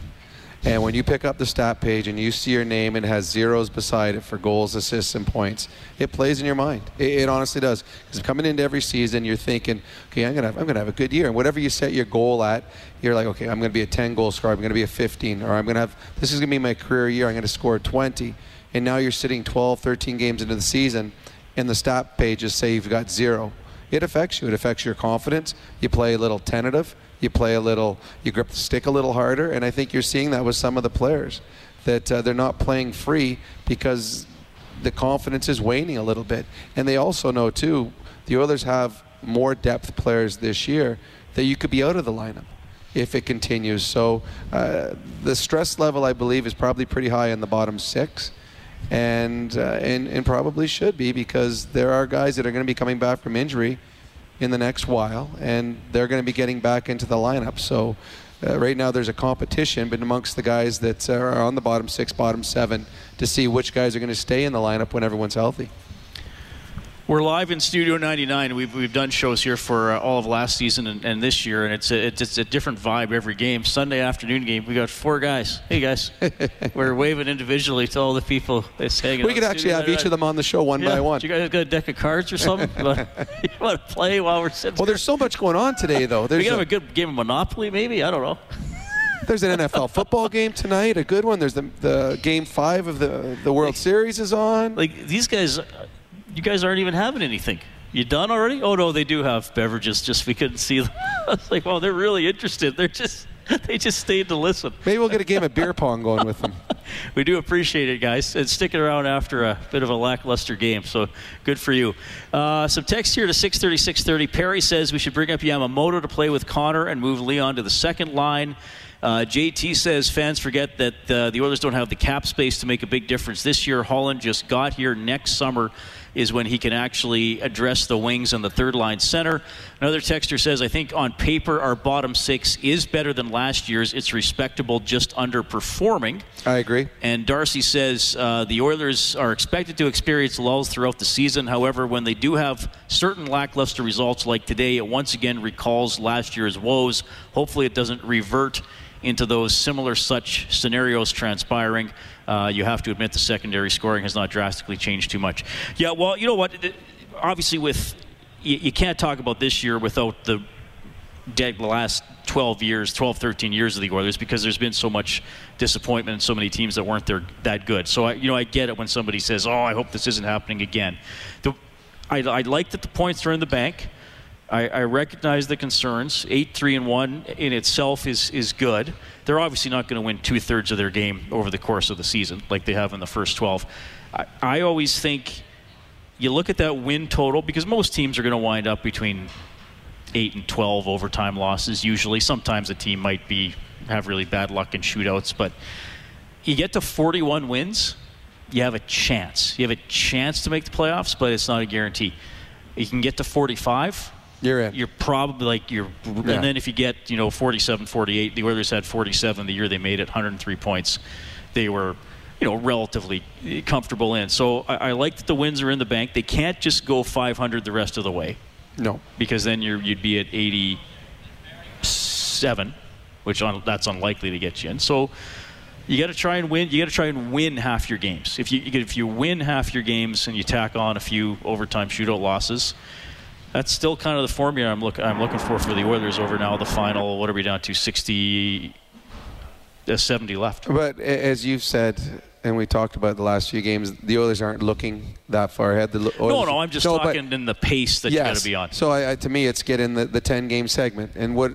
And when you pick up the stat page and you see your name and it has zeros beside it for goals, assists, and points, it plays in your mind. It, it honestly does. Because coming into every season, you're thinking, okay, I'm gonna have, I'm gonna have a good year. And whatever you set your goal at, you're like, okay, I'm gonna be a 10 goal scorer. I'm gonna be a 15, or I'm gonna have this is gonna be my career year. I'm gonna score 20. And now you're sitting 12, 13 games into the season, and the stat pages say you've got zero. It affects you. It affects your confidence. You play a little tentative you play a little, you grip the stick a little harder, and I think you're seeing that with some of the players that uh, they're not playing free because the confidence is waning a little bit, and they also know too the Oilers have more depth players this year that you could be out of the lineup if it continues. So uh, the stress level, I believe, is probably pretty high in the bottom six. And, uh, and and probably should be because there are guys that are going to be coming back from injury in the next while, and they're going to be getting back into the lineup. So uh, right now there's a competition, but amongst the guys that are on the bottom six, bottom seven, to see which guys are going to stay in the lineup when everyone's healthy. We're live in Studio 99. We've, we've done shows here for uh, all of last season and, and this year, and it's a, it's a different vibe every game. Sunday afternoon game, we got four guys. Hey, guys. (laughs) We're waving individually to all the people that's hanging We could actually have each of them on the show one yeah. by one. You guys got a deck of cards or something? (laughs) you want to play while we're sitting Well, there's so much going on today, though. There's we can have a good game of Monopoly, maybe? I don't know. (laughs) There's an NFL football game tonight, a good one. There's the, the game five of the, the World Series is on. Like, these guys you guys aren't even having anything. You done already? Oh no, they do have beverages. Just we couldn't see them. (laughs) I was like, well, they're really interested. They're just (laughs) they just stayed to listen. Maybe we'll get a game of beer pong going with them. (laughs) we do appreciate it, guys, and sticking around after a bit of a lackluster game. So good for you. Uh, some text here to 630, 630. Perry says we should bring up Yamamoto to play with Connor and move Leon to the second line. Uh, JT says fans forget that uh, the Oilers don't have the cap space to make a big difference this year. Holland just got here. Next summer is when he can actually address the wings and the third line center. Another texter says, I think on paper our bottom six is better than last year's. It's respectable, just underperforming. I agree. And Darcy says uh, the Oilers are expected to experience lulls throughout the season. However, when they do have certain lackluster results like today, it once again recalls last year's woes. Hopefully, it doesn't revert into those similar such scenarios transpiring. Uh, you have to admit the secondary scoring has not drastically changed too much. Yeah, well, you know what? Obviously, with you, you can't talk about this year without the dead last 12 years, 12, 13 years of the Oilers because there's been so much disappointment and so many teams that weren't there that good. So, I, you know, I get it when somebody says, oh, I hope this isn't happening again. The, I, I like that the points are in the bank. I, I recognize the concerns. Eight, three, and one in itself is is good. They're obviously not going to win two thirds of their game over the course of the season like they have in the first 12. I, I always think you look at that win total because most teams are going to wind up between eight and 12 overtime losses. Usually, sometimes a team might be have really bad luck in shootouts, but you get to 41 wins, you have a chance. You have a chance to make the playoffs, but it's not a guarantee. You can get to 45 you're in. You're probably like you're, yeah. and then if you get you know 47, 48, the Oilers had 47 the year they made it, 103 points. They were you know relatively eh, comfortable in. So I, I like that the wins are in the bank. They can't just go 500 the rest of the way. No, because then you're you'd be at 87, which un, that's unlikely to get you in. So you got to try and win. You got to try and win half your games. If you if you win half your games and you tack on a few overtime shootout losses, that's still kind of the formula I'm, look, I'm looking for for the Oilers over now the final. What are we down to? 60, uh, 70 left. But as you've said, and we talked about the last few games, the Oilers aren't looking that far ahead. The Oilers, no, no, I'm just no, talking in the pace that yes, you got to be on. So I, I, to me, it's get in the, the 10 game segment. And what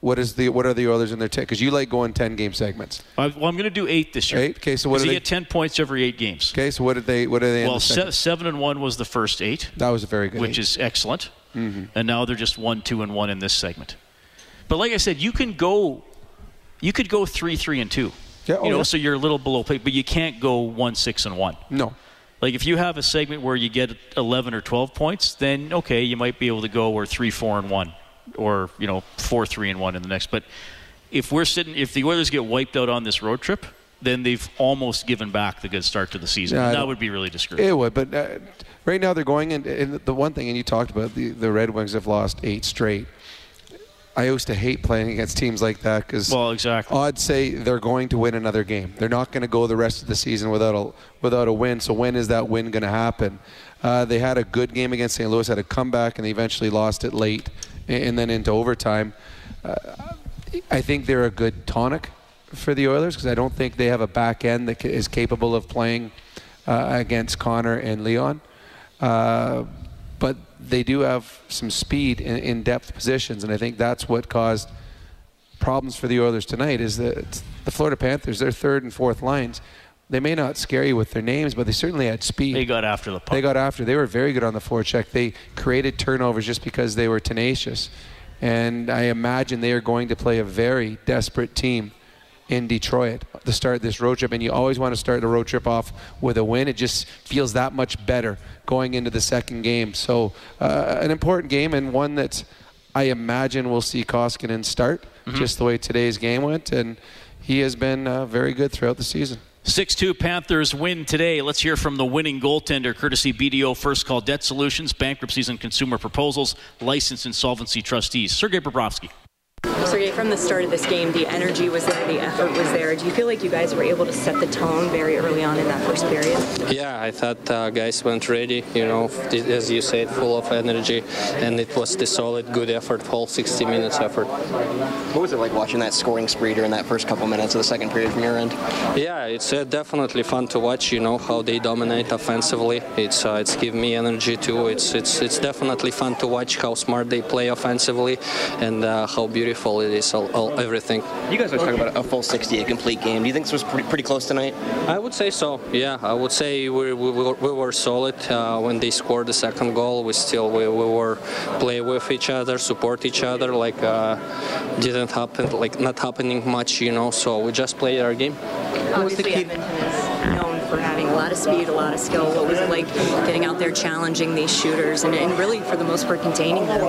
what is the what are the Oilers in their ten? Because you like going 10 game segments. Uh, well, I'm going to do eight this year. Eight. Okay, so what? Do you get 10 points every eight games. Okay, so what did they? What are they? Well, the se- seven and one was the first eight. That was a very good. Which eight. is excellent. Mm-hmm. And now they're just one, two, and one in this segment. But like I said, you can go, you could go three, three, and two. Yeah, oh you know, yeah. so you're a little below play, but you can't go one, six, and one. No. Like if you have a segment where you get 11 or 12 points, then okay, you might be able to go or three, four, and one, or you know, four, three, and one in the next. But if we're sitting, if the Oilers get wiped out on this road trip, then they've almost given back the good start to the season. Yeah, that would be really discouraging. It would, but uh, right now they're going in. And the one thing, and you talked about the the Red Wings have lost eight straight. I used to hate playing against teams like that because well, exactly. I'd say they're going to win another game. They're not going to go the rest of the season without a without a win. So when is that win going to happen? Uh, they had a good game against St. Louis, had a comeback, and they eventually lost it late, and then into overtime. Uh, I think they're a good tonic for the Oilers because I don't think they have a back end that is capable of playing uh, against Connor and Leon. Uh, but they do have some speed in, in, depth positions, and I think that's what caused problems for the Oilers tonight. Is that the Florida Panthers, their third and fourth lines, they may not scare you with their names, but they certainly had speed. They got after the puck. They got after. They were very good on the forecheck. They created turnovers just because they were tenacious, and I imagine they are going to play a very desperate team in Detroit to start this road trip. And you always want to start the road trip off with a win. It just feels that much better going into the second game. So, uh, an important game and one that I imagine we'll see Koskinen start, mm-hmm. just the way today's game went. And he has been uh, very good throughout the season. 6 2 Panthers win today. Let's hear from the winning goaltender, courtesy BDO First Call Debt Solutions, Bankruptcies and Consumer Proposals, Licensed Insolvency Trustees. Sergei Bobrovsky. Sergei, from the start of this game, the energy was there, the effort was there. Do you feel like you guys were able to set the tone very early on in that first period? Yeah, I thought uh, guys went ready, you know, as you said, full of energy, and it was the solid, good effort, whole 60 minutes effort. What was it like watching that scoring spree during that first couple minutes of the second period from your end? Yeah, it's uh, definitely fun to watch, you know, how they dominate offensively. It's uh, it's give me energy too. It's it's it's definitely fun to watch how smart they play offensively and uh, how beautiful it is pace, all, all, everything. You guys are talking about a full 60, a complete game. Do you think this was pretty, pretty close tonight? I would say so. Yeah, I would say we, we, we, were, we were solid uh, when they scored the second goal. We still we, we were play with each other, support each other. Like uh, didn't happen, like not happening much, you know. So we just played our game. Obviously, Edmonton is known for having a lot of speed, a lot of skill. What was it like getting out there, challenging these shooters, and, and really, for the most part, containing them?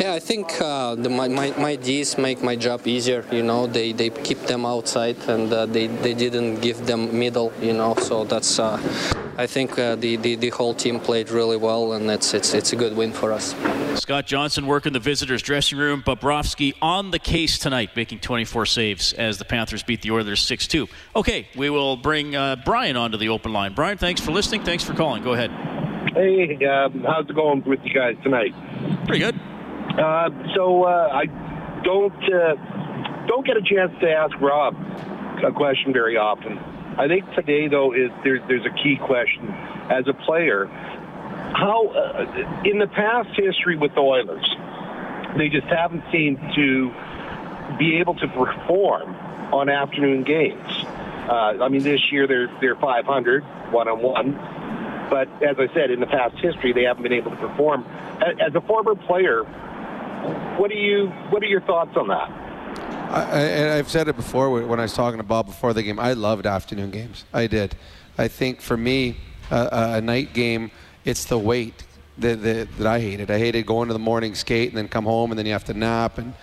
Yeah, I think uh, the, my, my, my Ds make my job easier. You know, they, they keep them outside and uh, they, they didn't give them middle. You know, so that's uh, I think uh, the, the the whole team played really well, and it's it's it's a good win for us. Scott Johnson working the visitors' dressing room. Bobrovsky on the case tonight, making 24 saves as the Panthers beat the Oilers 6-2. Okay, we will bring uh, Brian onto the open line. Brian, thanks for listening. Thanks for calling. Go ahead. Hey, um, how's it going with you guys tonight? Pretty good. Uh, so uh, I don't uh, don't get a chance to ask Rob a question very often. I think today though is there's there's a key question as a player. How uh, in the past history with the Oilers, they just haven't seemed to be able to perform on afternoon games. Uh, I mean, this year they're they're 500 one on one, but as I said, in the past history, they haven't been able to perform. As a former player, what do you what are your thoughts on that? I, I've said it before when I was talking to Bob before the game. I loved afternoon games. I did. I think for me, uh, a night game, it's the wait that, that, that, I hated. I hated going to the morning skate and then come home and then you have to nap. And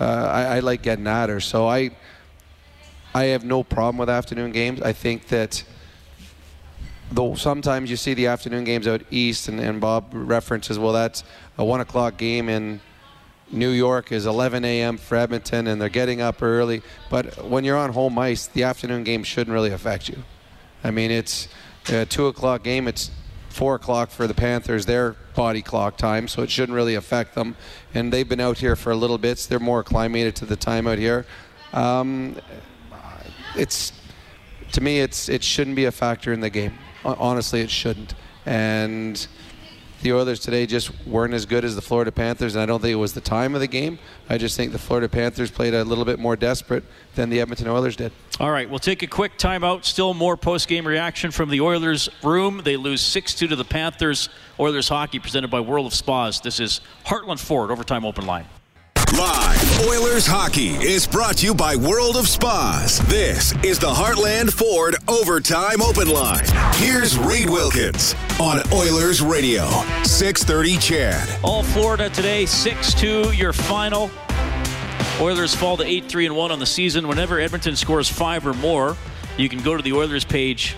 uh, I, I like getting at her. So I, I have no problem with afternoon games. I think that though sometimes you see the afternoon games out east, and, and Bob references, well, that's a one o'clock game in New York is 11 a.m. for Edmonton, and they're getting up early. But when you're on home ice, the afternoon game shouldn't really affect you. I mean, it's a two o'clock game. It's four o'clock for the Panthers, their body clock time, so it shouldn't really affect them. And they've been out here for a little bit. So they're more acclimated to the time out here. Um, it's to me, it's it shouldn't be a factor in the game. Honestly, it shouldn't. And the Oilers today just weren't as good as the Florida Panthers, and I don't think it was the time of the game. I just think the Florida Panthers played a little bit more desperate than the Edmonton Oilers did. All right, we'll take a quick timeout. Still more post-game reaction from the Oilers room. They lose 6-2 to the Panthers. Oilers hockey presented by World of Spas. This is Heartland Ford Overtime Open Line. Live Oilers hockey is brought to you by World of Spas. This is the Heartland Ford Overtime Open Line. Here's Reid Wilkins on Oilers Radio, 630 CHED. All Florida today, 6-2, your final. Oilers fall to 8-3 and 1 on the season. Whenever Edmonton scores five or more, you can go to the Oilers page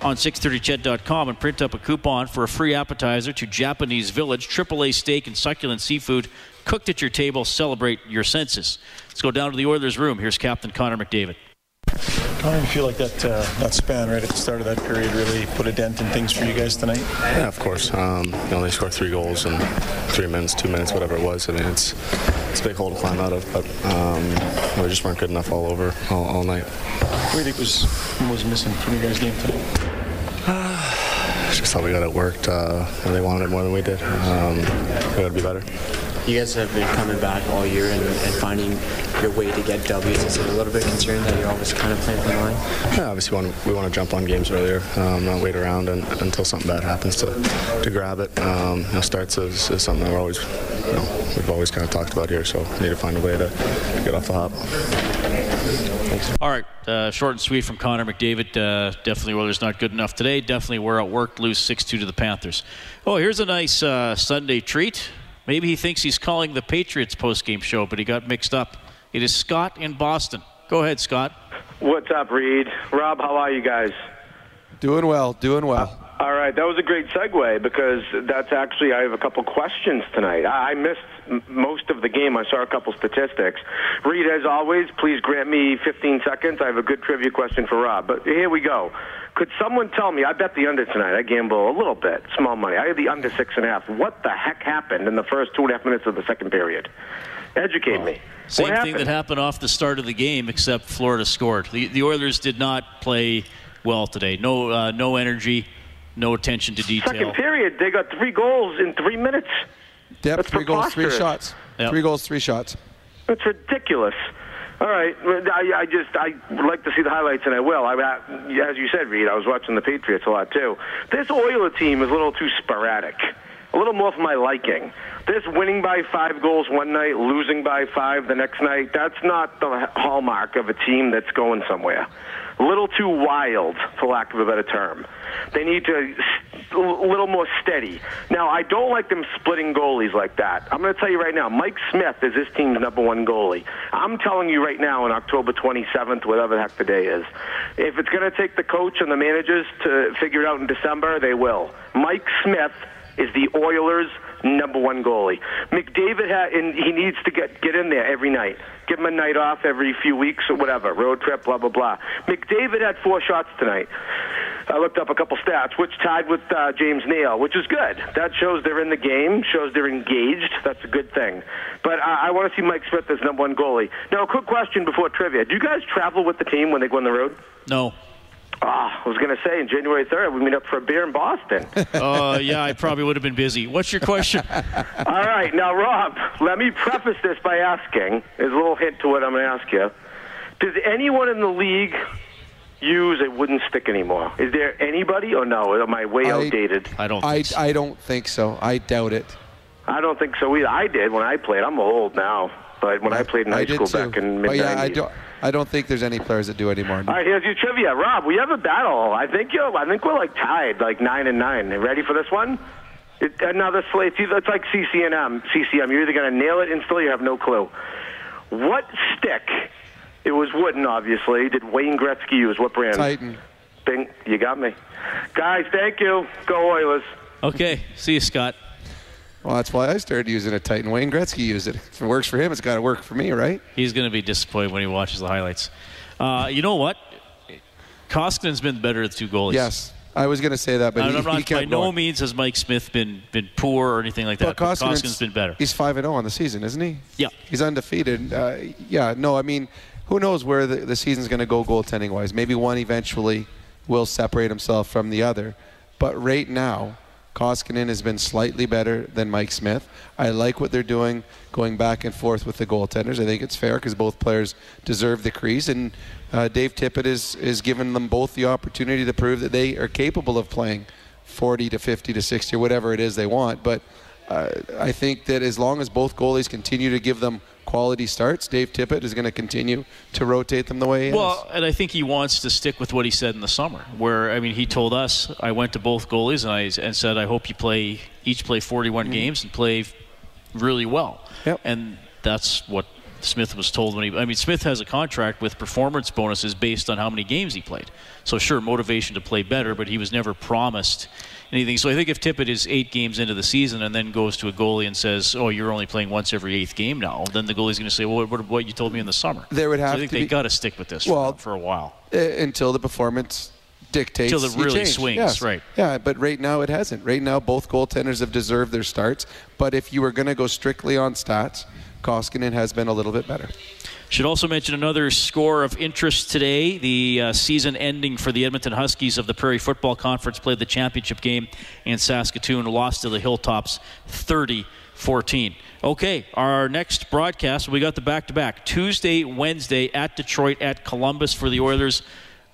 on 630ched.com and print up a coupon for a free appetizer to Japanese Village, AAA steak and succulent seafood cooked at your table. Celebrate your senses. Let's go down to the Oilers room. Here's Captain Connor McDavid. I feel like that uh, that span right at the start of that period really put a dent in things for you guys tonight. Yeah, of course. Um, you know, they scored three goals in three minutes, two minutes, whatever it was. I mean, it's it's a big hole to climb out of, but um, we just weren't good enough all over all, all night. What do you think was was missing from your guys' game tonight? Just thought we got it worked. Uh, they wanted it more than we did. Um, we got to be better. You guys have been coming back all year and, and finding your way to get W's. Is it a little bit concerned that you're always kind of playing from the line? Yeah, obviously we want, we want to jump on games earlier, um, not wait around and, until something bad happens to, to grab it. Um, you know, starts is, is, something that we're always, you know, we've always kind of talked about here. So we need to find a way to get off the hop. Thanks. All right, uh, short and sweet from Connor McDavid. Uh, definitely Oilers not good enough today. Definitely we're outworked, lose 6-2 to the Panthers. Oh, here's a nice uh, Sunday treat. Maybe he thinks he's calling the Patriots post-game show, but he got mixed up. It is Scott in Boston. Go ahead, Scott. What's up, Reid? Rob, how are you guys? Doing well, doing well. All right, that was a great segue because that's actually I have a couple questions tonight. I missed m- most of the game. I saw a couple statistics. Reid, as always, please grant me 15 seconds. I have a good trivia question for Rob. But here we go. Could someone tell me? I bet the under tonight. I gamble a little bit, small money. I had the under six and a half. What the heck happened in the first two and a half minutes of the second period? Educate me. Same what thing that happened off the start of the game, except Florida scored. The, the Oilers did not play well today. No, uh, no energy, no attention to detail. Second period, they got three goals in three minutes. Yep, That's three goals, three preposterous. shots. Three goals, three shots. It's ridiculous. All right, I, I just I would like to see the highlights, and I will. I, as you said, Reid, I was watching the Patriots a lot too. This Oiler team is a little too sporadic, a little more for my liking. This winning by five goals one night, losing by five the next night, that's not the hallmark of a team that's going somewhere. A little too wild, for lack of a better term. They need to a little more steady. Now, I don't like them splitting goalies like that. I'm going to tell you right now, Mike Smith is this team's number one goalie. I'm telling you right now on October 27th, whatever the heck the day is, if it's going to take the coach and the managers to figure it out in December, they will. Mike Smith is the Oilers' number one goalie. McDavid ha- and he needs to get get in there every night. Give him a night off every few weeks or whatever. Road trip, blah blah blah. McDavid had four shots tonight. I looked up a couple stats, which tied with uh, James Neal, which is good. That shows they're in the game, shows they're engaged. That's a good thing. But I, I want to see Mike Smith as number one goalie. Now, a quick question before trivia: Do you guys travel with the team when they go on the road? No. Ah, I was going to say, in January 3rd, we meet up for a beer in Boston. uh, (laughs) yeah, I probably would have been busy. What's your question? (laughs) All right. Now, Rob, let me preface this by asking, as a little hint to what I'm going to ask you. Does anyone in the league use a wooden stick anymore? Is there anybody, or no? Am I way outdated? I don't I, I don't think so. I doubt it. I don't think so either. I did when I played. I'm old now, but when I, played in high school too. back in mid But yeah, I don't. Think there's any players that do anymore. All right, here's your trivia, Rob. We have a battle. I think you. I think we're like tied, like nine and nine. You ready for this one? It, another slate. It's it's like CCM. CCM. You're either going to nail it and still you have no clue. What stick? It was wooden, obviously. Did Wayne Gretzky use? What brand? Titan. Bing, you got me. Guys, thank you. Go Oilers. Okay. See you, Scott. Well, that's why I started using a Titan. Wayne Gretzky used it. If it works for him, it's got to work for me, right? He's going to be disappointed when he watches the highlights. Uh, you know what? Koskinen's been better at two goalies. Yes, I was going to say that, but he, not, he by no means has Mike Smith been been poor or anything like that. But But Koskinen's- Koskinen's been better. He's five and zero on the season, isn't he? Yeah. He's undefeated. Uh, yeah. No, I mean, who knows where the, the season's going to go goaltending wise? Maybe one eventually will separate himself from the other, but right now, Koskinen has been slightly better than Mike Smith. I like what they're doing, going back and forth with the goaltenders. I think it's fair because both players deserve the crease, and uh, Dave Tippett is is giving them both the opportunity to prove that they are capable of playing 40 to 50 to 60 or whatever it is they want. But uh, I think that as long as both goalies continue to give them quality starts, Dave Tippett is going to continue to rotate them the way he is. Well, and I think he wants to stick with what he said in the summer, where I mean, he told us I went to both goalies and I and said I hope you play each play 41 mm-hmm. games and play really well. Yep. And that's what Smith was told when he. I mean, Smith has a contract with performance bonuses based on how many games he played. So sure, motivation to play better, but he was never promised anything. So I think if Tippett is eight games into the season and then goes to a goalie and says, "Oh, you're only playing once every eighth game now," then the goalie's going to say, "Well, what, what you told me in the summer." There would So have I think to they got to stick with this Well, for, for a while. uh, until the performance dictates Till it really swings, Yes. right. Yeah, but right now it hasn't. Right now both goaltenders have deserved their starts. But if you were going to go strictly on stats, Koskinen has been a little bit better. Should also mention another score of interest today. The uh, season ending for the Edmonton Huskies of the Prairie Football Conference played the championship game in Saskatoon, lost to the Hilltops 30 14. Okay, our next broadcast, we got the back to back Tuesday, Wednesday at Detroit, at Columbus for the Oilers.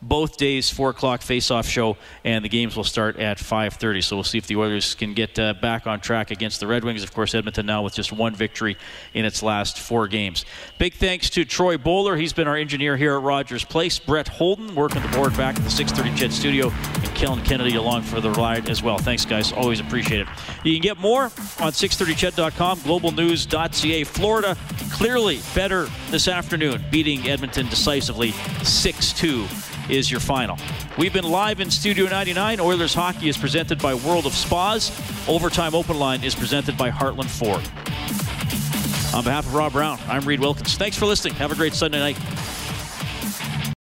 Both days, four o'clock face-off show, and the games will start at 5:30. So we'll see if the Oilers can get uh, back on track against the Red Wings. Of course, Edmonton now with just one victory in its last four games. Big thanks to Troy Bowler. He's been our engineer here at Rogers Place. Brett Holden working the board back at the 6:30 CHED Studio, and Kellen Kennedy along for the ride as well. Thanks, guys. Always appreciate it. You can get more on 630ched.com, globalnews.ca. Florida clearly better this afternoon, beating Edmonton decisively 6-2 is your final. We've been live in Studio 99. Oilers Hockey is presented by World of Spas. Overtime Open Line is presented by Heartland Ford. On behalf of Rob Brown, I'm Reid Wilkins. Thanks for listening. Have a great Sunday night.